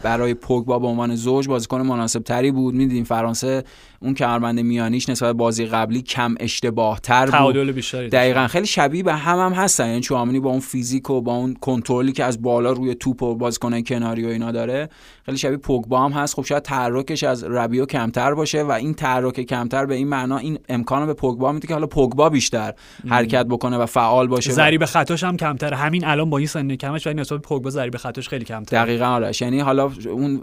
برای پوگبا به عنوان زوج بازیکن مناسب تری بود. می‌دیدیم فرانسه اون کمربند میانیش نسبت بازی قبلی کم اشتباه تر بود بیشتری. دقیقا. خیلی شبیه به هم هم هستن. یعنی چوامنی با اون فیزیک و با اون کنترلی که از بالا روی توپ و بازیکنای کناری و اینا داره خیلی شبیه پوگبا هم هست. خب شاید تحرکش از ربیو کمتر باشه و این تحرک کمتر به این معنا این امکان به پوگبا میده که حالا پوگبا بیشتر حرکت بکنه و فعال باشه و- ضریب خطاش هم کمتر همین الان با این سن کمش ولی نسبت پوگبا ضریب خطاش خیلی کمتر دقیقا. آرش. یعنی حالا اون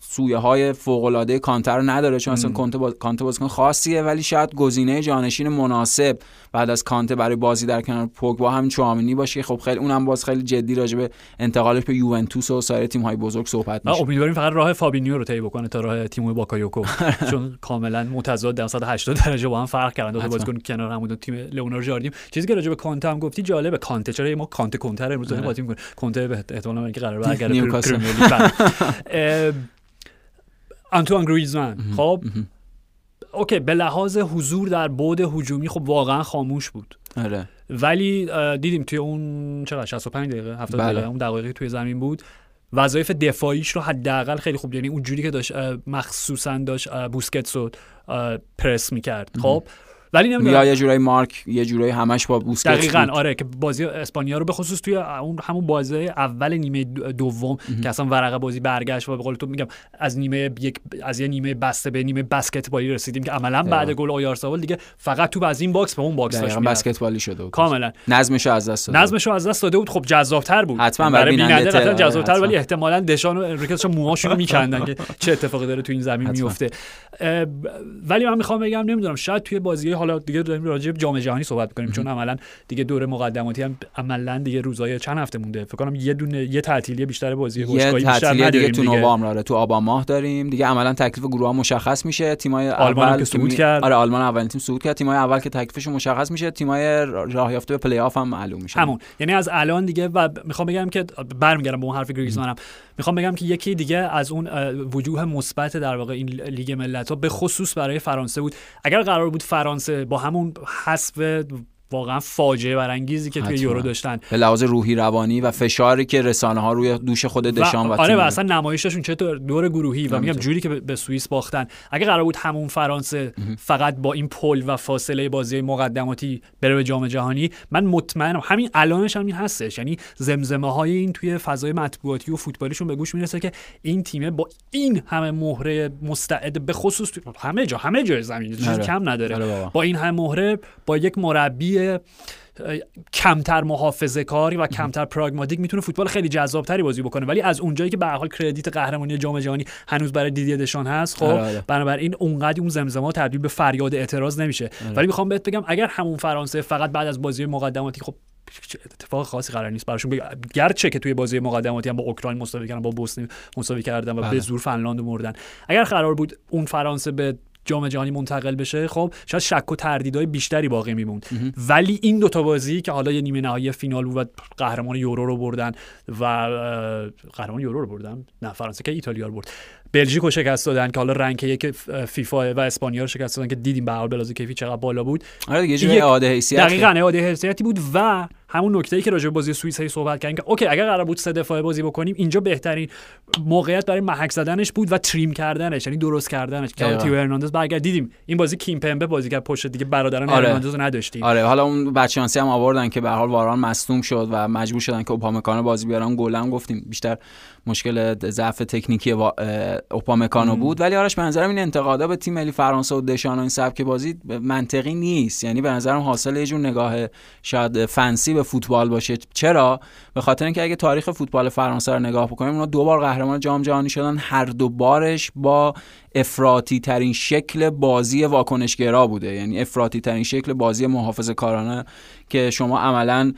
سویه های فوق العاده کانتر رو نداره چون اصلا کانته باز... کانته بازیکن خاصیه ولی شاید گزینه جانشین مناسب بعد از کانته برای بازی در کنار پوگبا همین شوامنی باشه. خب خیلی اونم باز خیلی جدی راجع به انتقالش به یوونتوس و سایر تیم های بزرگ صحبت میشه. امیدواریم فقط راه فابینیو رو طی بکنه تا راه تیمو باکایوکو. چون کاملا متضاد در 180 درجه با هم فرق کردن. دو. بازیکن کنار هم بودن تیم لئوناردو ژاردیم چیزی که راجع به کانته هم گفتی جالبه. کانته چرا ما کانته کمتر امروز داریم آره. بازی می‌کنیم. کانته به احتمال اینکه قرار برگرده آنتوان گریزمان خب؟ اوکی به لحاظ حضور در بعد هجومی خب واقعا خاموش بود. آره. ولی دیدیم توی اون چقدر؟ 65 دقیقه 70 بله. دقیقه اون دقایقی توی زمین بود. وظایف دفاعیش رو حداقل خیلی خوب یعنی اون جوری که داشت مخصوصا داشت بوسکتس رو پرس می‌کرد. خب؟ ولی یا نمی‌دونم یه جورایی مارک یه جورایی همش با بوسکتس دقیقا بود. آره که بازی اسپانیا رو به خصوص توی اون همون بازی اول نیمه دو- دوم که اصلا ورقه بازی برگشت و به قول تو میگم از نیمه یک از یه نیمه بسته به نیمه بسکتبالی رسیدیم که عملا بعد. گل اویارسابال دیگه فقط تو از این box به اون box داشت. بسکتبالی شده بود کاملا نظمش رو از دست داده بود. نظمش رو از دست داده بود خب جذابتر بود حتما برای بیننده قطعا تل- جذابتر. ولی احتمالا دشان و انریکه جفتشون موهاشون رو میکندن که چه اتفاقی داره تو این زمین. میفته ولی من می‌خوام بگم نمی‌دونم شاید توی بازی حالا دیگه داریم راجع به جام جهانی صحبت کنیم چون عملا دیگه دور مقدماتی هم عملا دیگه روزای چند هفته مونده. فکر کنم یه دونه یه تعطیلی بیشتر بازی باشگاهی بیشتر دیگه نداریم تو نوامبر آره تو آبان ماه داریم. دیگه عملا تکلیف گروه ها مشخص میشه. تیمای آلمان که صعود کرد. آره آلمان اولین تیم صعود کرد. تیمای اول که تکلیفشون مشخص میشه. تیمای راه یافته به play-off هم معلوم میشه. همون. یعنی از الان دیگه و می‌خوام بگم که برمیگردم به اون حرف گریزمنم می‌خوام بگم که یکی دیگه از اون وجوه مثبت در واقع این لیگ ملت ها به خصوص برای فرانسه بود. اگر قرار بود فرانسه با همون حذف واقعا فاجعه برانگیزی که توی. یورو داشتن به لحاظ روحی روانی و فشاری که رسانه ها روی دوش خود دشان و, آره تیم و اصلا نمایششون چطور دور گروهی و میگم. جوری که به- سوئیس باختن اگه قرار بود همون فرانسه فقط با این پل و فاصله بازی مقدماتی بره به جام جهانی من مطمئنم همین الانش هم این هستش یعنی زمزمه های این توی فضای مطبوعاتی و فوتبالیشون به گوش می‌رسه که این تیمه با این همه مهره مستعد به خصوص همه جا همه جای زمین چیزی آره. کم نداره آره. با این همه مهره با یک مربی کمتر محافظه کاری و کمتر پراگماتیک می‌تونه فوتبال خیلی جذابتری بازی بکنه ولی از اونجایی که به حال کردیت قهرمانی جام جهانی هنوز برای دیدی دشان هست خب آره، آره. بنابراین اونقدر اون زمزمه تبدیل به فریاد اعتراض نمیشه آره. ولی می‌خوام بهت بگم اگر همون فرانسه فقط بعد از بازی مقدماتی خب اتفاق خاصی قرار نیست براشون بگم گرچه که توی بازی مقدماتی هم با اوکراین مساوی کردن با بوسنی مساوی کردن و به بله. زور فنلاند مردن اگر قرار بود اون فرانسه به جام جهانی منتقل بشه خب شاید شک و تردیدهای بیشتری باقی میموند. ولی این دوتا بازی که حالا یه نیمه نهایی فینال بود و قهرمان یورو رو بردن و قهرمان یورو رو بردن؟ نه فرانسه که ایتالیا رو برد. بلژیک رو شکست دادن که حالا rank یک فیفا و اسپانیا رو شکست دادن که دیدیم به هر حال بازی کیفی چقدر بالا بود. آره دیگه یه اعاده حیثیت دقیقاً اعاده حیثیتی بود و همون نکته ای که راجع به بازی سوئیس هی صحبت کردیم که اوکی اگر قرار بود سه دفاعه بازی بکنیم اینجا بهترین موقعیت برای محک زدنش بود و تریم کردنش یعنی درست کردنش. که تیو هرناندز برگرد دیدیم این بازی کیم پمبه بازی کرد پشت دیگه برادران آره. هرناندز رو نداشتیم. آره حالا اون بچانسی هم آوردن که به حال واران مصدوم شد و مجبور شدن که اوپامکانو بازی بیارن گلم گفتیم بیشتر مشکل ضعف تکنیکی اوپامکانو بود. ولی آرش به نظرم این انتقادا به تیم ملی فرانسه و دشان و این سبک بازی منطقی نیست. یعنی به نظرم حاصل یه جور نگاه شاید فنسی به فوتبال باشه. چرا؟ به خاطر اینکه اگه تاریخ فوتبال فرانسه رو نگاه بکنیم اونا دو بار قهرمان جام جهانی شدن. هر دو بارش با افراطی ترین شکل بازی واکنشگرا بوده. یعنی افراطی ترین شکل بازی محافظه کارانه که شما عملا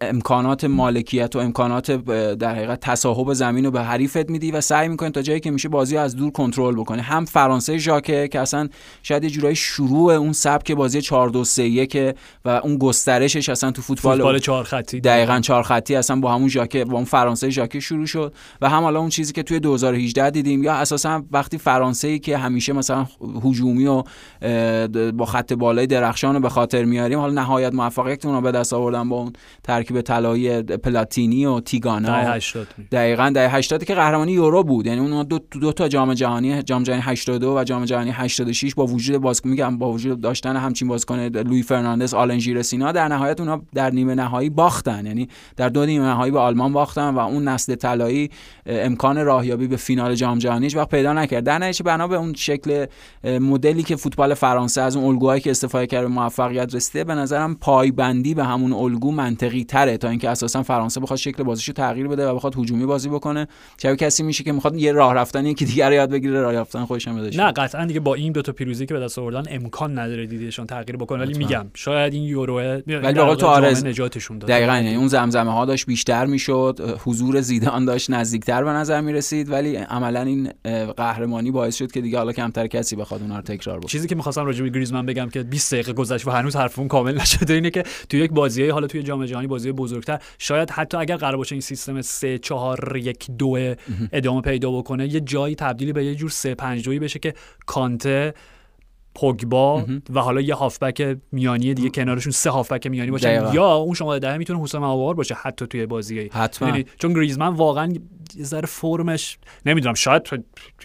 امکانات مالکیت و امکانات در حقیقت تصاحب زمین رو به حریفت میدی و سعی می‌کنی تا جایی که میشه بازی از دور کنترل بکنی. هم فرانسه ژاکه که اصلا شاید یه جورایی شروع اون سبک بازی 4 2 3 1 و اون گسترشش اصلا تو فوتبال فوتبال چهار خطی دقیقاً چهار خطی اصلا با همون ژاکه با اون فرانسه ژاکه شروع شد و هم حالا اون چیزی که توی 2018 دیدیم یا اساسا وقتی فرانسه ای که همیشه مثلا هجومی و با خط بالای درخشان رو به خاطر میاریم حالا نهایت موفقیت اون رو به دست آوردن با اون ترکیب طلایی پلاتینی و تیگانا. دهه 80 دقیقاً دهه 80 که قهرمانی یورو بود. یعنی اون دو, دو تا جام جهانی جام جهانی 82 و جام جهانی 86 با وجود بازیکن میگم با وجود داشتن همچین بازیکن لوی فرناندز آلن ژیرسینا در نهایت اونها در نیمه نهایی باختن. یعنی در دو نیمه نهایی به آلمان باختن و اون نسل طلایی امکان راهیابی به فینال جام جهانی وقت پیدا نکرد. در نتیجه بنا به اون شکل مدلی که فوتبال فرانسه از اون الگوهایی که استفاده کرده موفقیت رسیده به نظرم پایبندی به همون الگو منطقی تره تا اینکه اساسا فرانسه بخواد شکل بازیشو تغییر بده و بخواد هجومی بازی بکنه. چه کسی میشه که می‌خواد یه راه رفتن یکی دیگر یاد بگیره راه رفتن خودش هم نه قطعا دیگه با این دو تا پیروزی که به دست آوردن امکان نداره دیدیشون تغییر بکنه. ولی میگم شاید این یورو ولی واقعا تو آرز نجاتشون داد دقیقاً یعنی اون زمزمه ها داشت بیشتر می‌شد حضور زیدان داشت نزدیکتر به نظر می‌رسید ولی عملا این قهرمانی باعث شد که دیگه حالا کمتر کسی بخواد اونها رو تکرار بکنه. چیزی که می‌خواستم راجع به گریزمن بگم که 20 دقیقه گذشت و هنوز حرفمون کامل نشده اینه که تو یک بازی حالا توی جام جهانی بازی بزرگتر. شاید حتی اگر قرار باشه این سیستم 3 4 1 2 ادامه پیدا بکنه یه جایی تبدیلی به یه جور 3 5 2 بشه که کانته پوگبا و حالا یه هافبک میانی دیگه کنارشون سه هافبک میانی باشن. یا اون شما ده می‌تونه حسام عوار باشه حتی توی بازی حتما. یعنی چون گریزمن واقعا یه ذره فرمش نمی‌دونم شاید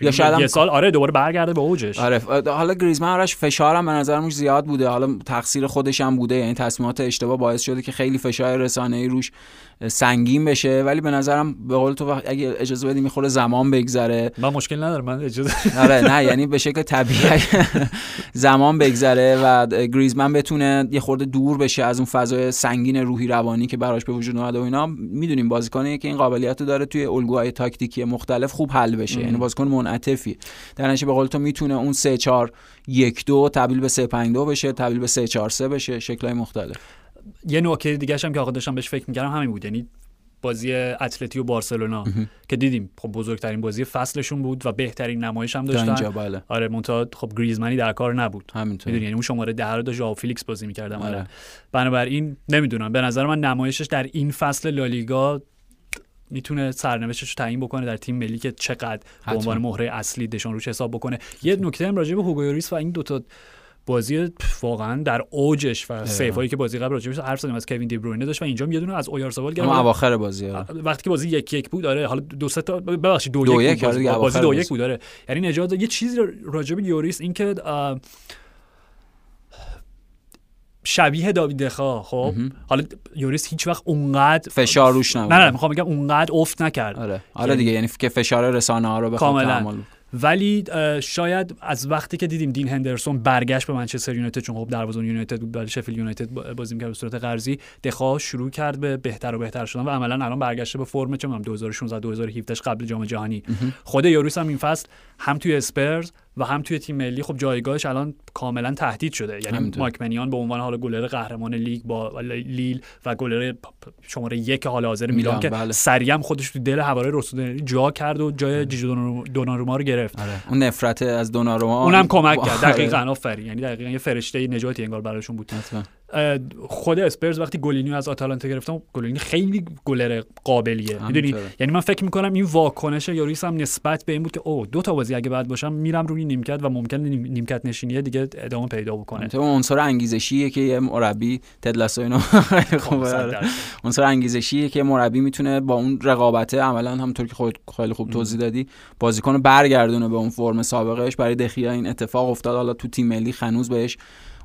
یا شاید یه سال آره دوباره برگرده به اوجش. آره حالا گریزمن آرش فشارم به نظرم زیاد بوده. حالا تقصیر خودش هم بوده یعنی تصمیمات اشتباه باعث شده که خیلی فشار رسانه‌ای روش سنگین بشه. ولی به نظرم به قول تو اگه اجازه بدی می‌خوره زمان بگذره. من مشکل ندارم من اجازه آره نه یعنی به شکل طبیعی زمان بگذره و گریزمن بتونه یه خورده دور بشه از اون فضای سنگین روحی روانی که براش به وجود اومده و اینا. می‌دونیم بازیکنی که این قابلیت رو داره توی الگوهای تاکتیکی مختلف خوب حل بشه. یعنی بازیکن منعطفی در نتیجه به قول تو می‌تونه اون 3 4 1 2 تبدیل به 3 5 2 بشه تبدیل به 3 4 3 بشه شکل‌های مختلف. یه نکته دیگه هم که آقا داشتم بهش فکر می‌کردم همین بود. یعنی بازی اتلتی و بارسلونا که دیدیم خب بزرگترین بازی فصلشون بود و بهترین نمایش هم داشتن. بله. آره منتها خب گریزمنی در کار نبود. همینطور می‌دونی یعنی اون شماره 10 رو ژائو فیلیکس بازی می‌کرد. آره. بنابراین نمی‌دونم. به نظر من نمایشش در این فصل لالیگا می‌تونه سرنوشتش رو تعیین بکنه در تیم ملی که چقدر به عنوان مهره اصلی دشان روش حساب بکنه. یه نکته هم راجع به هوگو و این دوتا بازی واقعا در اوجش و سیفایی که بازی قبل راجعش حرف زدیم از کوین دی بروینه داشت و اینجا یه دونه از اویارسابال گرفت. اواخر بازی وقتی که بازی یک یک بود داره حالا دو سه تا ببخشید دو, دو یک, بازی, بازی دو یک بود داره یعنی نجات یه چیزی راجع به یوریس این که شبیه داوید دخا خب؟ حالا یوریس هیچ وقت اونقدر فشار روش نبود. نه نه می‌خوام بگم اونقدر افت نکرد. آره. آره دیگه یعنی که فشار رسانه ها رو بخواد کاملا. ولی شاید از وقتی که دیدیم دین هندرسون برگشت به منچستر یونایتد چون خب دروازه‌بان یونایتد بود برای شفیل یونایتد بازی می‌کرد به صورت قرضی دخا شروع کرد به بهتر و بهتر شدن و عملا الان برگشته به فرم چه 2016 2017 قبل جام جهانی. خود یوروس هم این فصل هم توی اسپرز و هم توی تیم ملی خب جایگاهش الان کاملا تهدید شده. یعنی مایک منیان به عنوان حالا گلر قهرمان لیگ با لیل و گلر شماره یک حال حاضر میلان که بله. سریع خودش تو دل هوادارا زود جا کرد و جای جیجی دوناروما رو گرفت. آره. اون نفرت از دوناروما اونم کمک کرد. دقیقاً آفرین. یعنی دقیقاً یه فرشته نجاتی انگار براشون بود. خود اسپرز وقتی گولینیو از آتالانتا گرفتم گولینی خیلی گلر قابلیه. می‌دونی؟ یعنی من فکر می‌کنم این واکنش لوریس هم نسبت به این بود که او دو تا بازی اگه بعد باشم میرم روی نیمکت و ممکن نیمکت نشینیه دیگه ادامه پیدا بکنه. تو عنصر انگیزشیه که یه مربی تد لاسو اینو خوب عنصر انگیزشیه که مربی می‌تونه با اون رقابت عملا همونطور که خود خیلی خوب توضیح دادی بازیکن برگردونه به اون فرم سابقهش برای دخیا این اتفاق افتاد. حالا تو تیم ملی هنوز بهش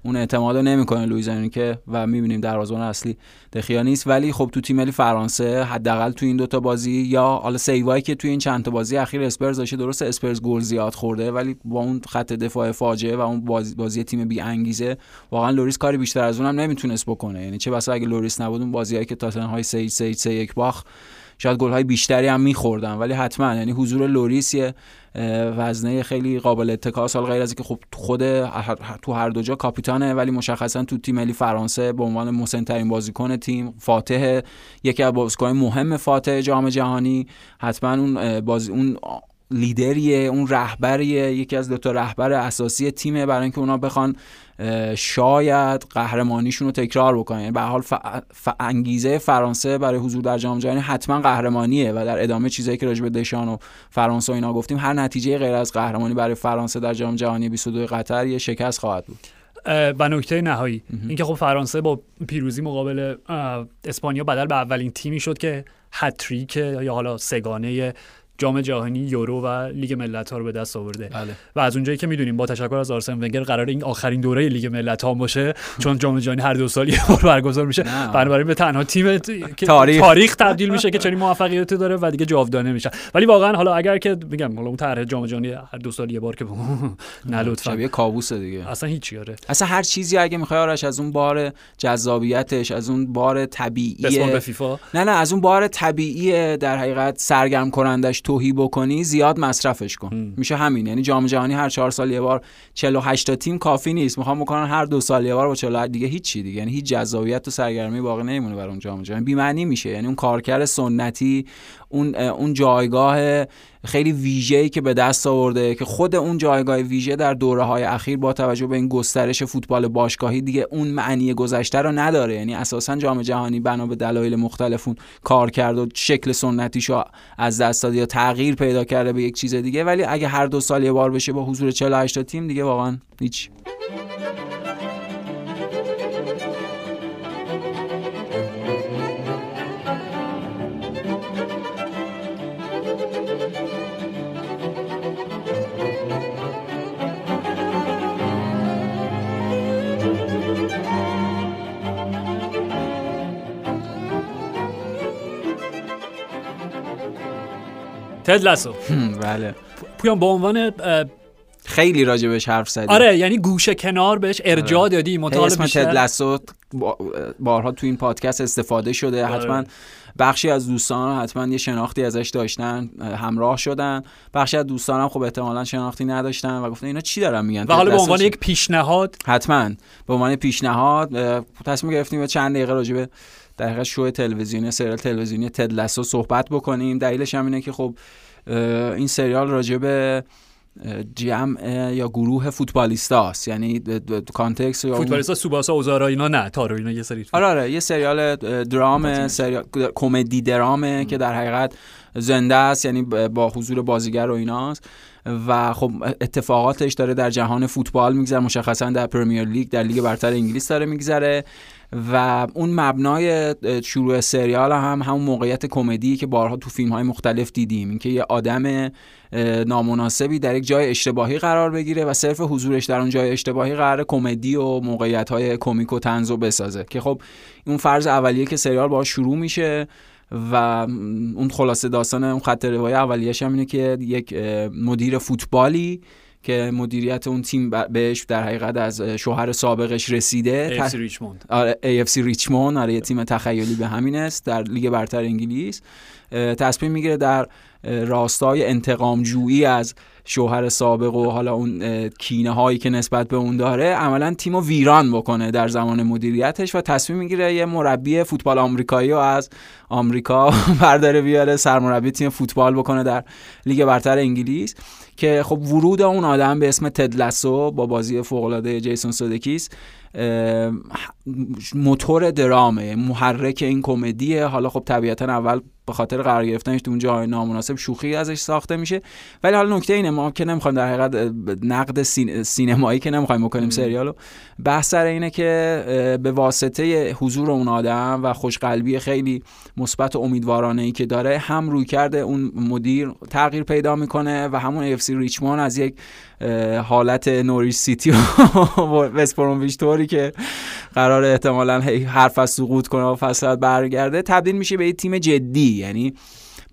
اون اعتماد نمی‌کنه لوئیس انریکه و می‌بینیم دروازه‌بان اصلی دخیا نیست. ولی خب تو تیم ملی فرانسه حداقل تو این دوتا بازی یا حالا save ایی که تو این چند تا بازی اخیر اسپرز داشته درست اسپرز گل زیاد خورده ولی با اون خط دفاع فاجعه و اون بازی, بازی تیم بی انگیزه واقعا لوریس کاری بیشتر از اونم نمی‌تونست بکنه. یعنی چه بسا اگه لوریس نبود اون بازیایی که تاتنهام هی 3 3 3 1 باخت شاید گل های بیشتری هم میخوردن. ولی حتما یعنی حضور لوریس یه وزنه خیلی قابل اتکاس حال غیر از اینکه خب خود تو هر دو جا کاپیتانه ولی مشخصا تو تیم ملی فرانسه به عنوان مسنترین بازیکن تیم فاتح یکی از بازیکن مهم فاتح جام جهانی. حتما اون بازی اون لیدریه اون رهبریه یکی از دو تا رهبر اساسی تیمه برای اینکه اونا بخوان شاید قهرمانیشون رو تکرار بکنن. یعنی به حال ف... انگیزه فرانسه برای حضور در جام جهانی حتما قهرمانیه و در ادامه چیزایی که راجع به دشان و فرانسه و اینا گفتیم هر نتیجه غیر از قهرمانی برای فرانسه در جام جهانی 22 قطر یه شکست خواهد بود. و نکته نهایی اینکه خب فرانسه با پیروزی مقابل اسپانیا بدل به اولین تیمی شد که هتریک یا حالا سگانه جام جهانی یورو و لیگ ملت ها رو به دست آورده. بله. و از اونجایی که می‌دونیم با تشکر از آرسن ونگر قرار این آخرین دوره لیگ ملت ها باشه چون جام جهانی هر دو سال یه بار برگزار میشه. بنابراین به تنها تیم تاریخ. تاریخ تبدیل میشه که چنین موفقیتی داره و دیگه جاودانه میشه ولی واقعا حالا اگر که میگم حالا اون طرح جام جهانی هر دو سال یه بار که نه لطفا. شبیه کابوس دیگه. اصلا هیچی آره. اصلا هر چیزی اگه می‌خوای آرش از اون بار جذابیتش از اون بار طبیعی نه نه از اون بار طبیعی در حقیقت سرگرم کنندش توهی بکنی زیاد مصرفش کن. میشه همین. یعنی جام جهانی هر چهار سال یه بار 48 تا تیم کافی نیست. می‌خوام بکنن هر دو سال یه بار با 48 دیگه هیچی دیگه. یعنی هیچ جذابیت و سرگرمی باقی نمیمونه برای اون جام جهانی. بی معنی میشه. یعنی اون کارکر سنتی اون اون جایگاه خیلی ویژه‌ای که به دست آورده که خود اون جایگاه ویژه در دوره های اخیر با توجه به این گسترش فوتبال باشگاهی دیگه اون معنی گذشته رو نداره. یعنی اساسا جام جهانی بنا به دلایل مختلف اون کار کرد و شکل سنتیشو از دست داد یا تغییر پیدا کرده به یک چیز دیگه. ولی اگه هر دو سال یه بار بشه با حضور 48 تا تیم دیگه واقعا هیچ تد لاسو. بله. پویان به عنوان خیلی راجبش حرف زدی. آره یعنی گوشه کنار بهش ارجاع آره. دادی مطالعه اسم تد لاسو بارها تو این پادکست استفاده شده. آره. حتما بخشی از دوستان حتما یه شناختی ازش داشتن همراه شدن. بخشی از دوستانم خب احتمالا شناختی نداشتن و گفتن اینا چی دارن میگن؟ و حالا به عنوان یک پیشنهاد. حتما. به عنوان پیشنهاد تصمیم گرفتیم چند دقیقه راجبه در حقیقت شو تلویزیونی سریال تلویزیونی تد لاسو صحبت بکنیم. دلیلش هم اینه که خب این سریال راجع به جمع یا گروه فوتبالیستاست یعنی context یا فوتبالیستا سوباسا اوزارا اینا نه. تارو اینا یه سری آره آره. یه سریال درام سریال کمدی درامه که در حقیقت زنده است. یعنی با حضور بازیگر و ایناست و خب اتفاقاتش داره در جهان فوتبال میگذره. مشخصا در پرمیر لیگ در لیگ برتر انگلیس داره میگذره. و اون مبنای شروع سریال هم همون موقعیت کمدی که بارها تو فیلم های مختلف دیدیم. اینکه یه آدم نامناسبی در یک جای اشتباهی قرار بگیره و صرف حضورش در اون جای اشتباهی قرار کمدی و موقعیت های کمیک و تنز و بسازه. که خب اون فرض اولیه که سریال باهاش شروع میشه و اون خلاصه داستان اون خط روایه اولیش هم اینه که یک مدیر فوتبالی که مدیریت اون تیم بهش در حقیقت از شوهر سابقش رسیده. AFC ریچموند آره AFC ریچموند آره یه تیم تخیلی به همین است. در لیگ برتر انگلیس. تصمیم می‌گیره در راستای انتقام جویی از شوهر سابق و حالا اون کینه هایی که نسبت به اون داره عملا تیم ویران بکنه در زمان مدیریتش و تصمیم می‌گیره یه مربی فوتبال آمریکایی رو از آمریکا برداره بیاره سرمربی تیم فوتبال بکنه در لیگ برتر انگلیس. که خب ورود اون آدم به اسم تدلسو با بازی فوق العاده جیسون سودکیس موتور درامه محرک این کمدیه. حالا خب طبیعتا اول به خاطر قرار گرفتنش تو اون جای نامناسب شوخی ازش ساخته میشه. ولی حالا نکته اینه ما که نمی‌خوایم در حقیقت نقد سینمایی که نمی‌خوایم بکنیم سریالو بحث سر اینه که به واسطه حضور اون آدم و خوشقلبی خیلی مثبت و امیدوارانه ای که داره هم روی کرده اون مدیر تغییر پیدا می‌کنه و همون اف سی ریچمان از یک حالت نوریش سیتی و وسپرومویچ طوری که قرار احتمالا حرف از سقوط کنه و فصل برگرده تبدیل میشه به یه تیم جدی. یعنی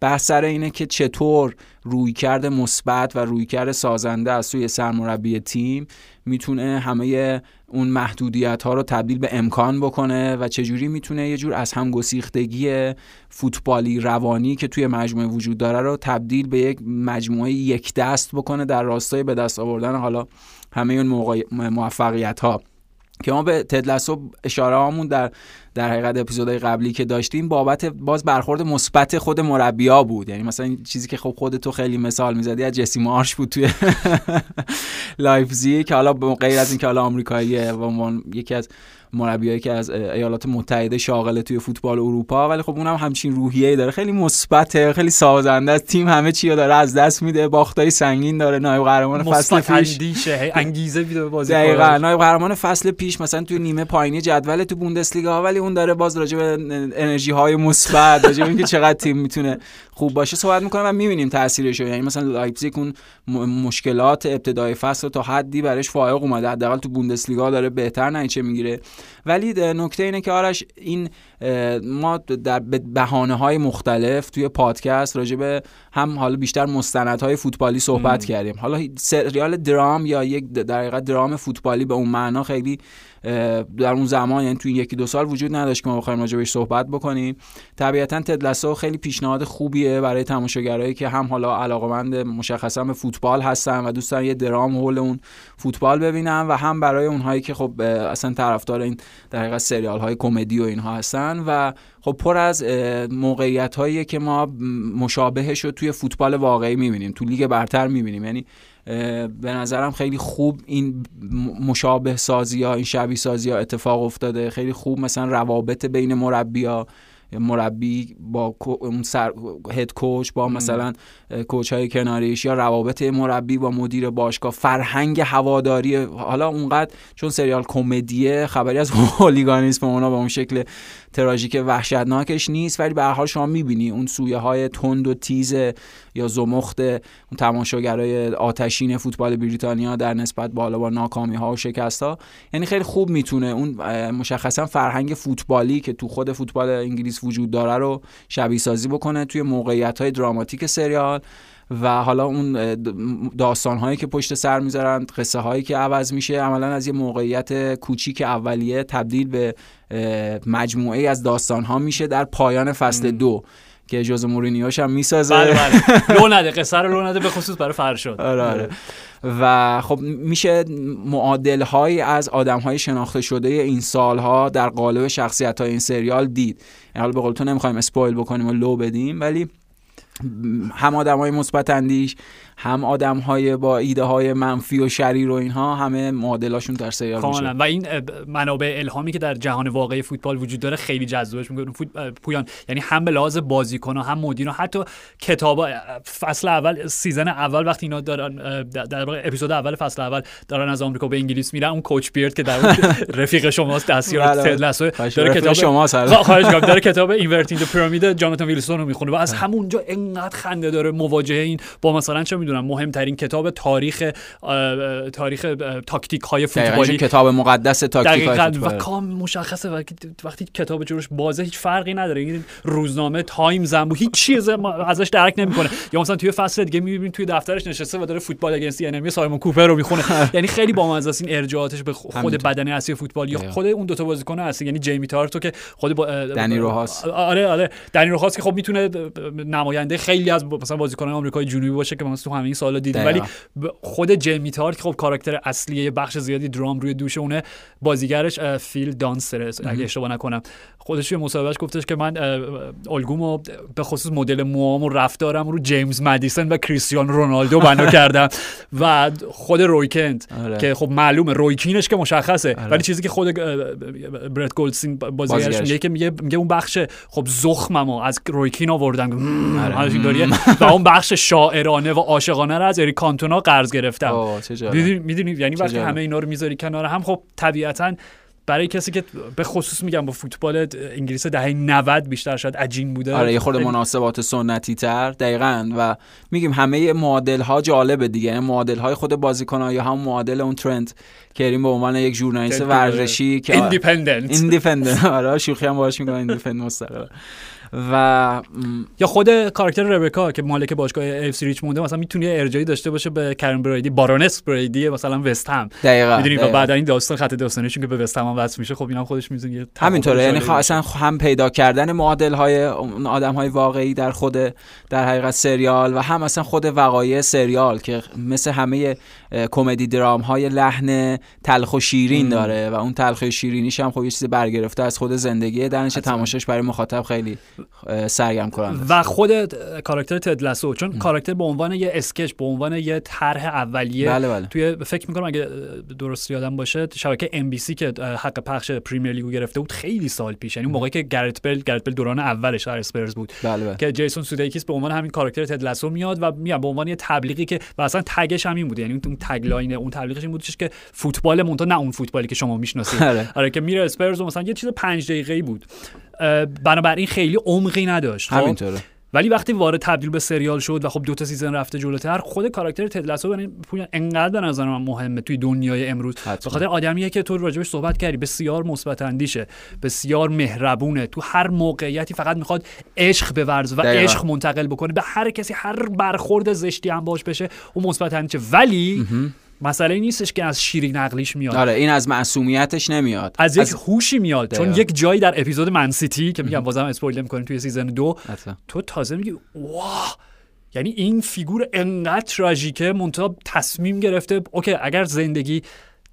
بحث سر اینه که چطور رویکرد مثبت و رویکرد سازنده از سوی سرمربی تیم می‌تونه همه اون محدودیت ها رو تبدیل به امکان بکنه و چجوری می‌تونه یه جور از هم گسیختگی فوتبالی روانی که توی مجموعه وجود داره رو تبدیل به یک مجموعه یک دست بکنه در راستای به دست آوردن حالا همه اون موفقیت ها که ما به تد لاسو اشاره هامون در در حقیقت اپیزودهای قبلی که داشتیم بابت باز برخورد مثبت خود مربیا بود. یعنی مثلا این چیزی که خب خود تو خیلی مثال می‌زدی از جسی مارش بود توی لایپزیگ که حالا غیر از اینکه حالا آمریکاییه و یکی از مربیایی که از ایالات متحده شاغله توی فوتبال اروپا ولی خب اونم همچین روحیه داره. خیلی مثبته خیلی سازنده است. تیم همه چی داره از دست میده. باختای سنگین داره. نایب قهرمان فصل پیش. انگیزه میده بازی دقیقاً. نایب قهرمان فصل پیش مثلا توی نیمه پایینی جدول تو بوندسلیگا ولی اون داره باز راجع به انرژی های مثبت راجع به اینکه چقدر تیم می‌تونه خوب باشه صحبت می‌کنه و می‌بینیم تاثیرش یعنی مثلا لایپزیگ اون مشکلات ابتدای فصل تا حدی برش فائق اومده. حداقل تو بوندسلیگا داره بهتر نتیجه می‌گیره. ولی نکته اینه که آرش این ما در بهانه های مختلف توی پادکست راجع به هم حالا بیشتر مستندهای فوتبالی صحبت کردیم. حالا سریال درام یا یک در درام فوتبالی به اون معنا خیلی در اون زمان یعنی توی یکی دو سال وجود نداشت که ما بخوایم راجبش صحبت بکنیم. طبیعتا تدلسو خیلی پیشنهاد خوبیه برای تماشاگرایی که هم حالا علاقمند مشخصا به فوتبال هستن و دوستان یه درام هول اون فوتبال ببینن و هم برای اونهایی که خب اصلا طرفدار این در حقیقت سریال های کمدی و اینها هستن و خب پر از موقعیت هایی که ما مشابهش رو توی فوتبال واقعی می‌بینیم تو لیگ برتر می‌بینیم. یعنی به نظرم خیلی خوب این مشابه سازی ها این شبیه سازی ها اتفاق افتاده. خیلی خوب مثلا روابط بین مربی ها مربی با سر هد کوچ با مثلا کوچ های کناریش یا روابط مربی با مدیر باشگاه. فرهنگ هواداری حالا اونقدر چون سریال کمدیه خبری از هولیگانیسم اونا به اون شکل تراژیک وحشتناکش نیست ولی به هر حال شما می‌بینی اون سویه های تند و تیز یا زمخت اون تماشاگرای آتشین فوتبال بریتانیا در نسبت بالا با ناکامی ها و شکست ها یعنی خیلی خوب می‌تونه اون مشخصا فرهنگ فوتبالی که تو خود فوتبال انگلیس وجود داره رو شبیه سازی بکنه توی موقعیت های دراماتیک سریال. و حالا اون داستان هایی که پشت سر می‌ذارن قصه هایی که عوض میشه عملا از یه موقعیت کوچیک اولیه تبدیل به مجموعه از داستان ها میشه در پایان فصل دو که جوز مورینیوش هم می‌سازه. بله بله. لو نده قصه رو لو نده به خصوص برای فرشاد آره آره. و خب میشه معادل های از آدم های شناخته شده این سالها در قالب شخصیت های این سریال دید. یعنی حالا به قول تو نمی‌خوایم اسپویل بکنیم و لو بدیم ولی هم آدم های مثبت اندیش هم آدم های با ایده های منفی و شریر و اینها همه معادلاشون در سریال میشه و این منابع الهامی که در جهان واقعی فوتبال وجود داره خیلی جذابش می‌کنه. پویان. یعنی هم به لحاظ بازیکن هم مدیر و حتی کتابا فصل اول season اول وقتی اینا دارن در واقع اپیزود اول فصل اول دارن از آمریکا به انگلیس میرن اون coach بیرد که در رفیق شماست دستیار بله. تد لاسو داره کتاب شما خواهش داره کتاب Inverting Pyramid جاناتان ویلسون رو می‌خونه و از همونجا انقدر خنده داره مواجهه این با مثلا چه می‌دونم مهمترین کتاب تاریخ تاریخ تاکتیک های فوتبالی. کتاب مقدس تاکتیک های و کام مشخصه وقتی کتاب جورش بازه هیچ فرقی نداره. این روزنامه تایم زنبو هیچ چیز ازش درک نمی‌کنه. یا مثلا توی فصل دیگه می‌بینیم توی دفترش نشسته و داره فوتبال اگینست انمی سایمون کوپر رو می‌خونه. یعنی خیلی بامزه است این ارجاعاتش به خود بدن اصلی فوتبال. یا خود اون دو تا بازیکن اصلی یعنی جیمی تارتو که خود با دنی روهاس آره آره. دنی روهاس که خب می‌تونه نماینده خیلی از مثلا بازیکنان آمریکای جنوبی باشه که مثلا تو همین سالا دیدیم. ولی خود جیمی تارت خب کاراکتر اصلی بخش زیادی درام روی دوش اونه. بازیگرش فیل دانسر اگه اشتباه نکنم. خودش توی مصاحبهش گفتش که من الگومو به خصوص مدل موام و رفتارم رو جیمز مدیسن و کریستیان رونالدو بنا کردم. و خود رویکند آره. که خب معلومه رویکینش که مشخصه. آره. ولی چیزی که خود برت گولدستین بازیگرش میگه که میگه میگه اون بخش خب زخممو از رویکین آوردن. آره. و اون بخش شاعرانه و عاشقانه رو از اریک کانتونا قرض گرفتم. می‌دونی یعنی وقتی همه اینا رو می‌ذاری کنار هم خب طبیعتا برای کسی که به خصوص میگم با فوتبال انگلیس دهه 90 بیشتر شاید عجین بوده. آره یه خورده مناسبات سنتی تر دقیقا. و میگیم همه معادل ها جالبه دیگه. یعنی معادل های خود بازیکن ها یا هم معادل اون ترنت کریم به عنوان یک ژورنالیست ورزشی که Independent Independent آره شوخی هم باهاش میگن Independent مستقل. و یا خود کاراکتر ربکا که مالک باشگاه اف سی ریچمونده مثلا می‌تونه ارجایی داشته باشه به کریم برایدی بارونس برایدی مثلا وست هم. دقیقاً می‌دونی؟ و بعد این داستان خط داستانیشون که به وست هم وصل میشه خب اینم خودش می‌زنه همینطوره یعنی اصلا هم پیدا کردن معادل های اون آدم های واقعی در خود در حقیقت سریال و هم اصلا خود وقایع سریال که مثل همه کمدی درام های لحن تلخ و شیرین داره و اون تلخ و شیرینیش هم خب یه چیز برگرفته از خود زندگی درنش تماشاش برای مخاطب خیلی سرگرم کننده و خود کاراکتر تد لاسو چون کاراکتر به عنوان یه sketch به عنوان یه طرح اولیه بله بله. توی فکر می‌کنم اگه درست یادم باشه شبکه NBC که حق پخش پریمیر لیگو گرفته بود خیلی سال پیش. یعنی موقعی که گرت بل گرت بل دوران اولش در اسپرز بود. بله بله. که جیسون سودیکیس به عنوان همین کاراکتر تد لاسو میاد و میاد به عنوان یه تبلیغی که و اصلا tag ش همین بود. یعنی اون tagline اون تبلیغش این بودش که فوتبال منتها نه اون فوتبالی که شما می‌شناسید. آره. آره که میره اسپرز مثلا یه چیز 5 دقیقه‌ای بود. بنابراین خیلی عمقی نداشت خب؟ همینطوره. ولی وقتی وارد تبدیل به سریال شد و خب دو تا سیزن رفته جلوتر خود کاراکتر تدلسو انقدر به نظر من مهمه توی دنیای امروز. به خاطر آدمیه که تو راجبش صحبت کردی بسیار مثبت اندیشه بسیار مهربونه. تو هر موقعیتی فقط می‌خواد عشق بورزه و عشق منتقل بکنه. به هر کسی هر برخورد زشتی هم باش بشه اون مثبت اندیشه. ولی مسئله نیستش که از شیرین نقلیش میاد. آره این از معصومیتش نمیاد. از یک هوشی میاد چون یک جایی در اپیزود Man City که میگم بازم spoil می‌کنیم توی season دو تو تازه میگی wow یعنی این figure انقدر تراژیکه منتها تصمیم گرفته okay اگر زندگی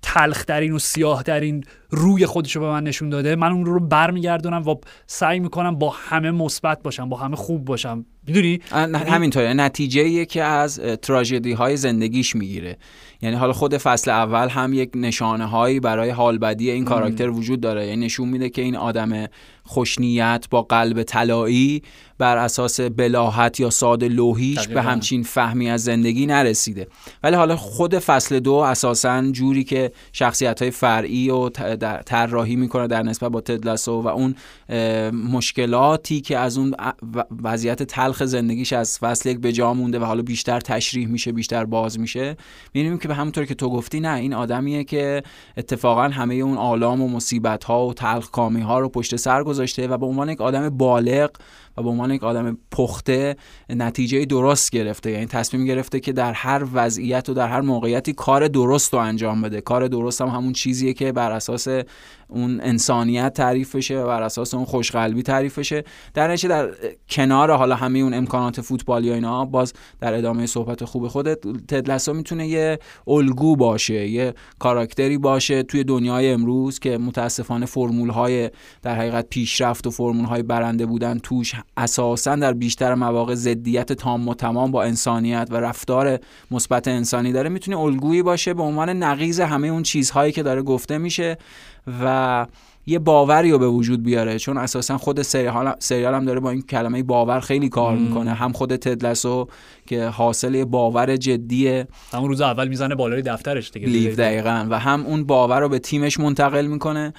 تلخ این و سیاه این روی خودش رو به من نشون داده. من اون رو برمیگردونم و سعی می‌کنم با همه مثبت باشم با همه خوب باشم. می‌دونی؟ همینطوره. نتیجه که از تراژدی های زندگیش می‌گیره. یعنی حالا خود فصل اول هم یک نشانه هایی برای حالبدی این کاراکتر وجود داره. یعنی نشون میده که این آدم خوشنیت با قلب طلایی بر اساس بلاحت یا ساده لوحیش به همچین فهمی از زندگی نرسیده. ولی حالا خود فصل دو اساسا جوری که شخصیت های فرعی و طراحی می‌کنه در نسبت با تدلسو و اون مشکلاتی که از اون وضعیت تلخ زندگیش از فصل یک به جا مونده و حالا بیشتر تشریح میشه بیشتر باز میشه می‌بینیم که به همونطور که تو گفتی نه این آدمیه که اتفاقا همه اون آلام و مصیبت ها و تلخ کامی ها رو پشت سر گذاشته و به عنوان یک آدم بالغ و به عنوان یک آدم پخته نتیجه درست گرفته. یعنی تصمیم گرفته که در هر وضعیت و در هر موقعیتی کار درست رو انجام بده. کار درست هم همون چیزیه که بر اساس اون انسانیت تعریف بشه بر اساس اون خوشقلبی تعریف بشه در نتیجه در کنار حالا همه اون امکانات فوتبالی و اینا باز در ادامه صحبت خوب خودت تدلسا می‌تونه یه الگو باشه یه کاراکتری باشه توی دنیای امروز که متاسفانه فرمول های در حقیقت پیشرفت و فرمول های برنده بودن توش اساسا در بیشتر مواقع ضدیت تام و تمام با انسانیت و رفتار مثبت انسانی داره. می‌تونه الگویی باشه به عنوان نقیض همه اون چیزهایی که داره گفته میشه. و یه باوری رو به وجود بیاره چون اساسا خود سریال, سریال هم داره با این کلمه باور خیلی کار می‌کنه. هم خود تدلسو که حاصل باور جدیه. همون روز اول می‌زنه بالای دفترش دیگه. لیو دقیقا. و هم اون باور رو به تیمش منتقل می‌کنه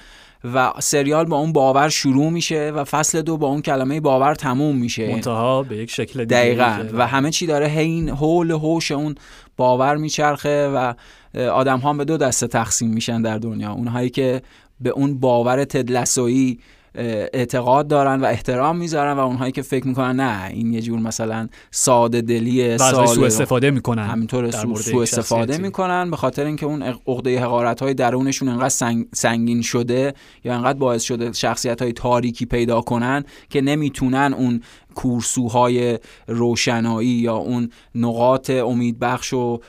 و سریال با اون باور شروع میشه و فصل دو با اون کلمه باور تموم میشه. منتها به یک شکل دقیقا. و همه چی داره این حول هوش اون باور میچرخه و آدم ها به دو دسته تقسیم میشن در دنیا. اونهایی که به اون باور تدلسویی اعتقاد دارن و احترام می‌ذارن و اونهایی که فکر می‌کنن نه این یه جور مثلا ساده دلی سو استفاده می‌کنن همینطور سو استفاده می‌کنن به خاطر اینکه اون عقده حقارت های درونشون انقدر سنگین شده یا انقدر باعث شده شخصیت های تاریکی پیدا کنن که نمی‌تونن اون کورسوهای روشنایی یا اون نقاط امیدبخش و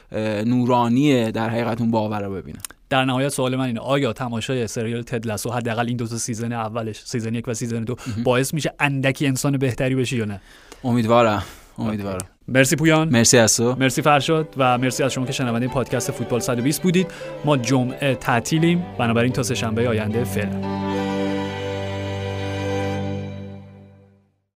نورانی در حقیقت اون باور رو ببینن در نهایت سوال من اینه آیا تماشای سریال Ted Lasso حداقل این دو تا season اولش season یک و season دو باعث میشه اندکی انسان بهتری بشی یا نه؟ امیدوارم امیدوارم. مرسی پویان. مرسی از تو مرسی فرشاد و مرسی از شما که شنونده پادکست فوتبال 120 بودید. ما جمعه تعطیلیم. بنابراین تا سه شنبه آینده فعلا.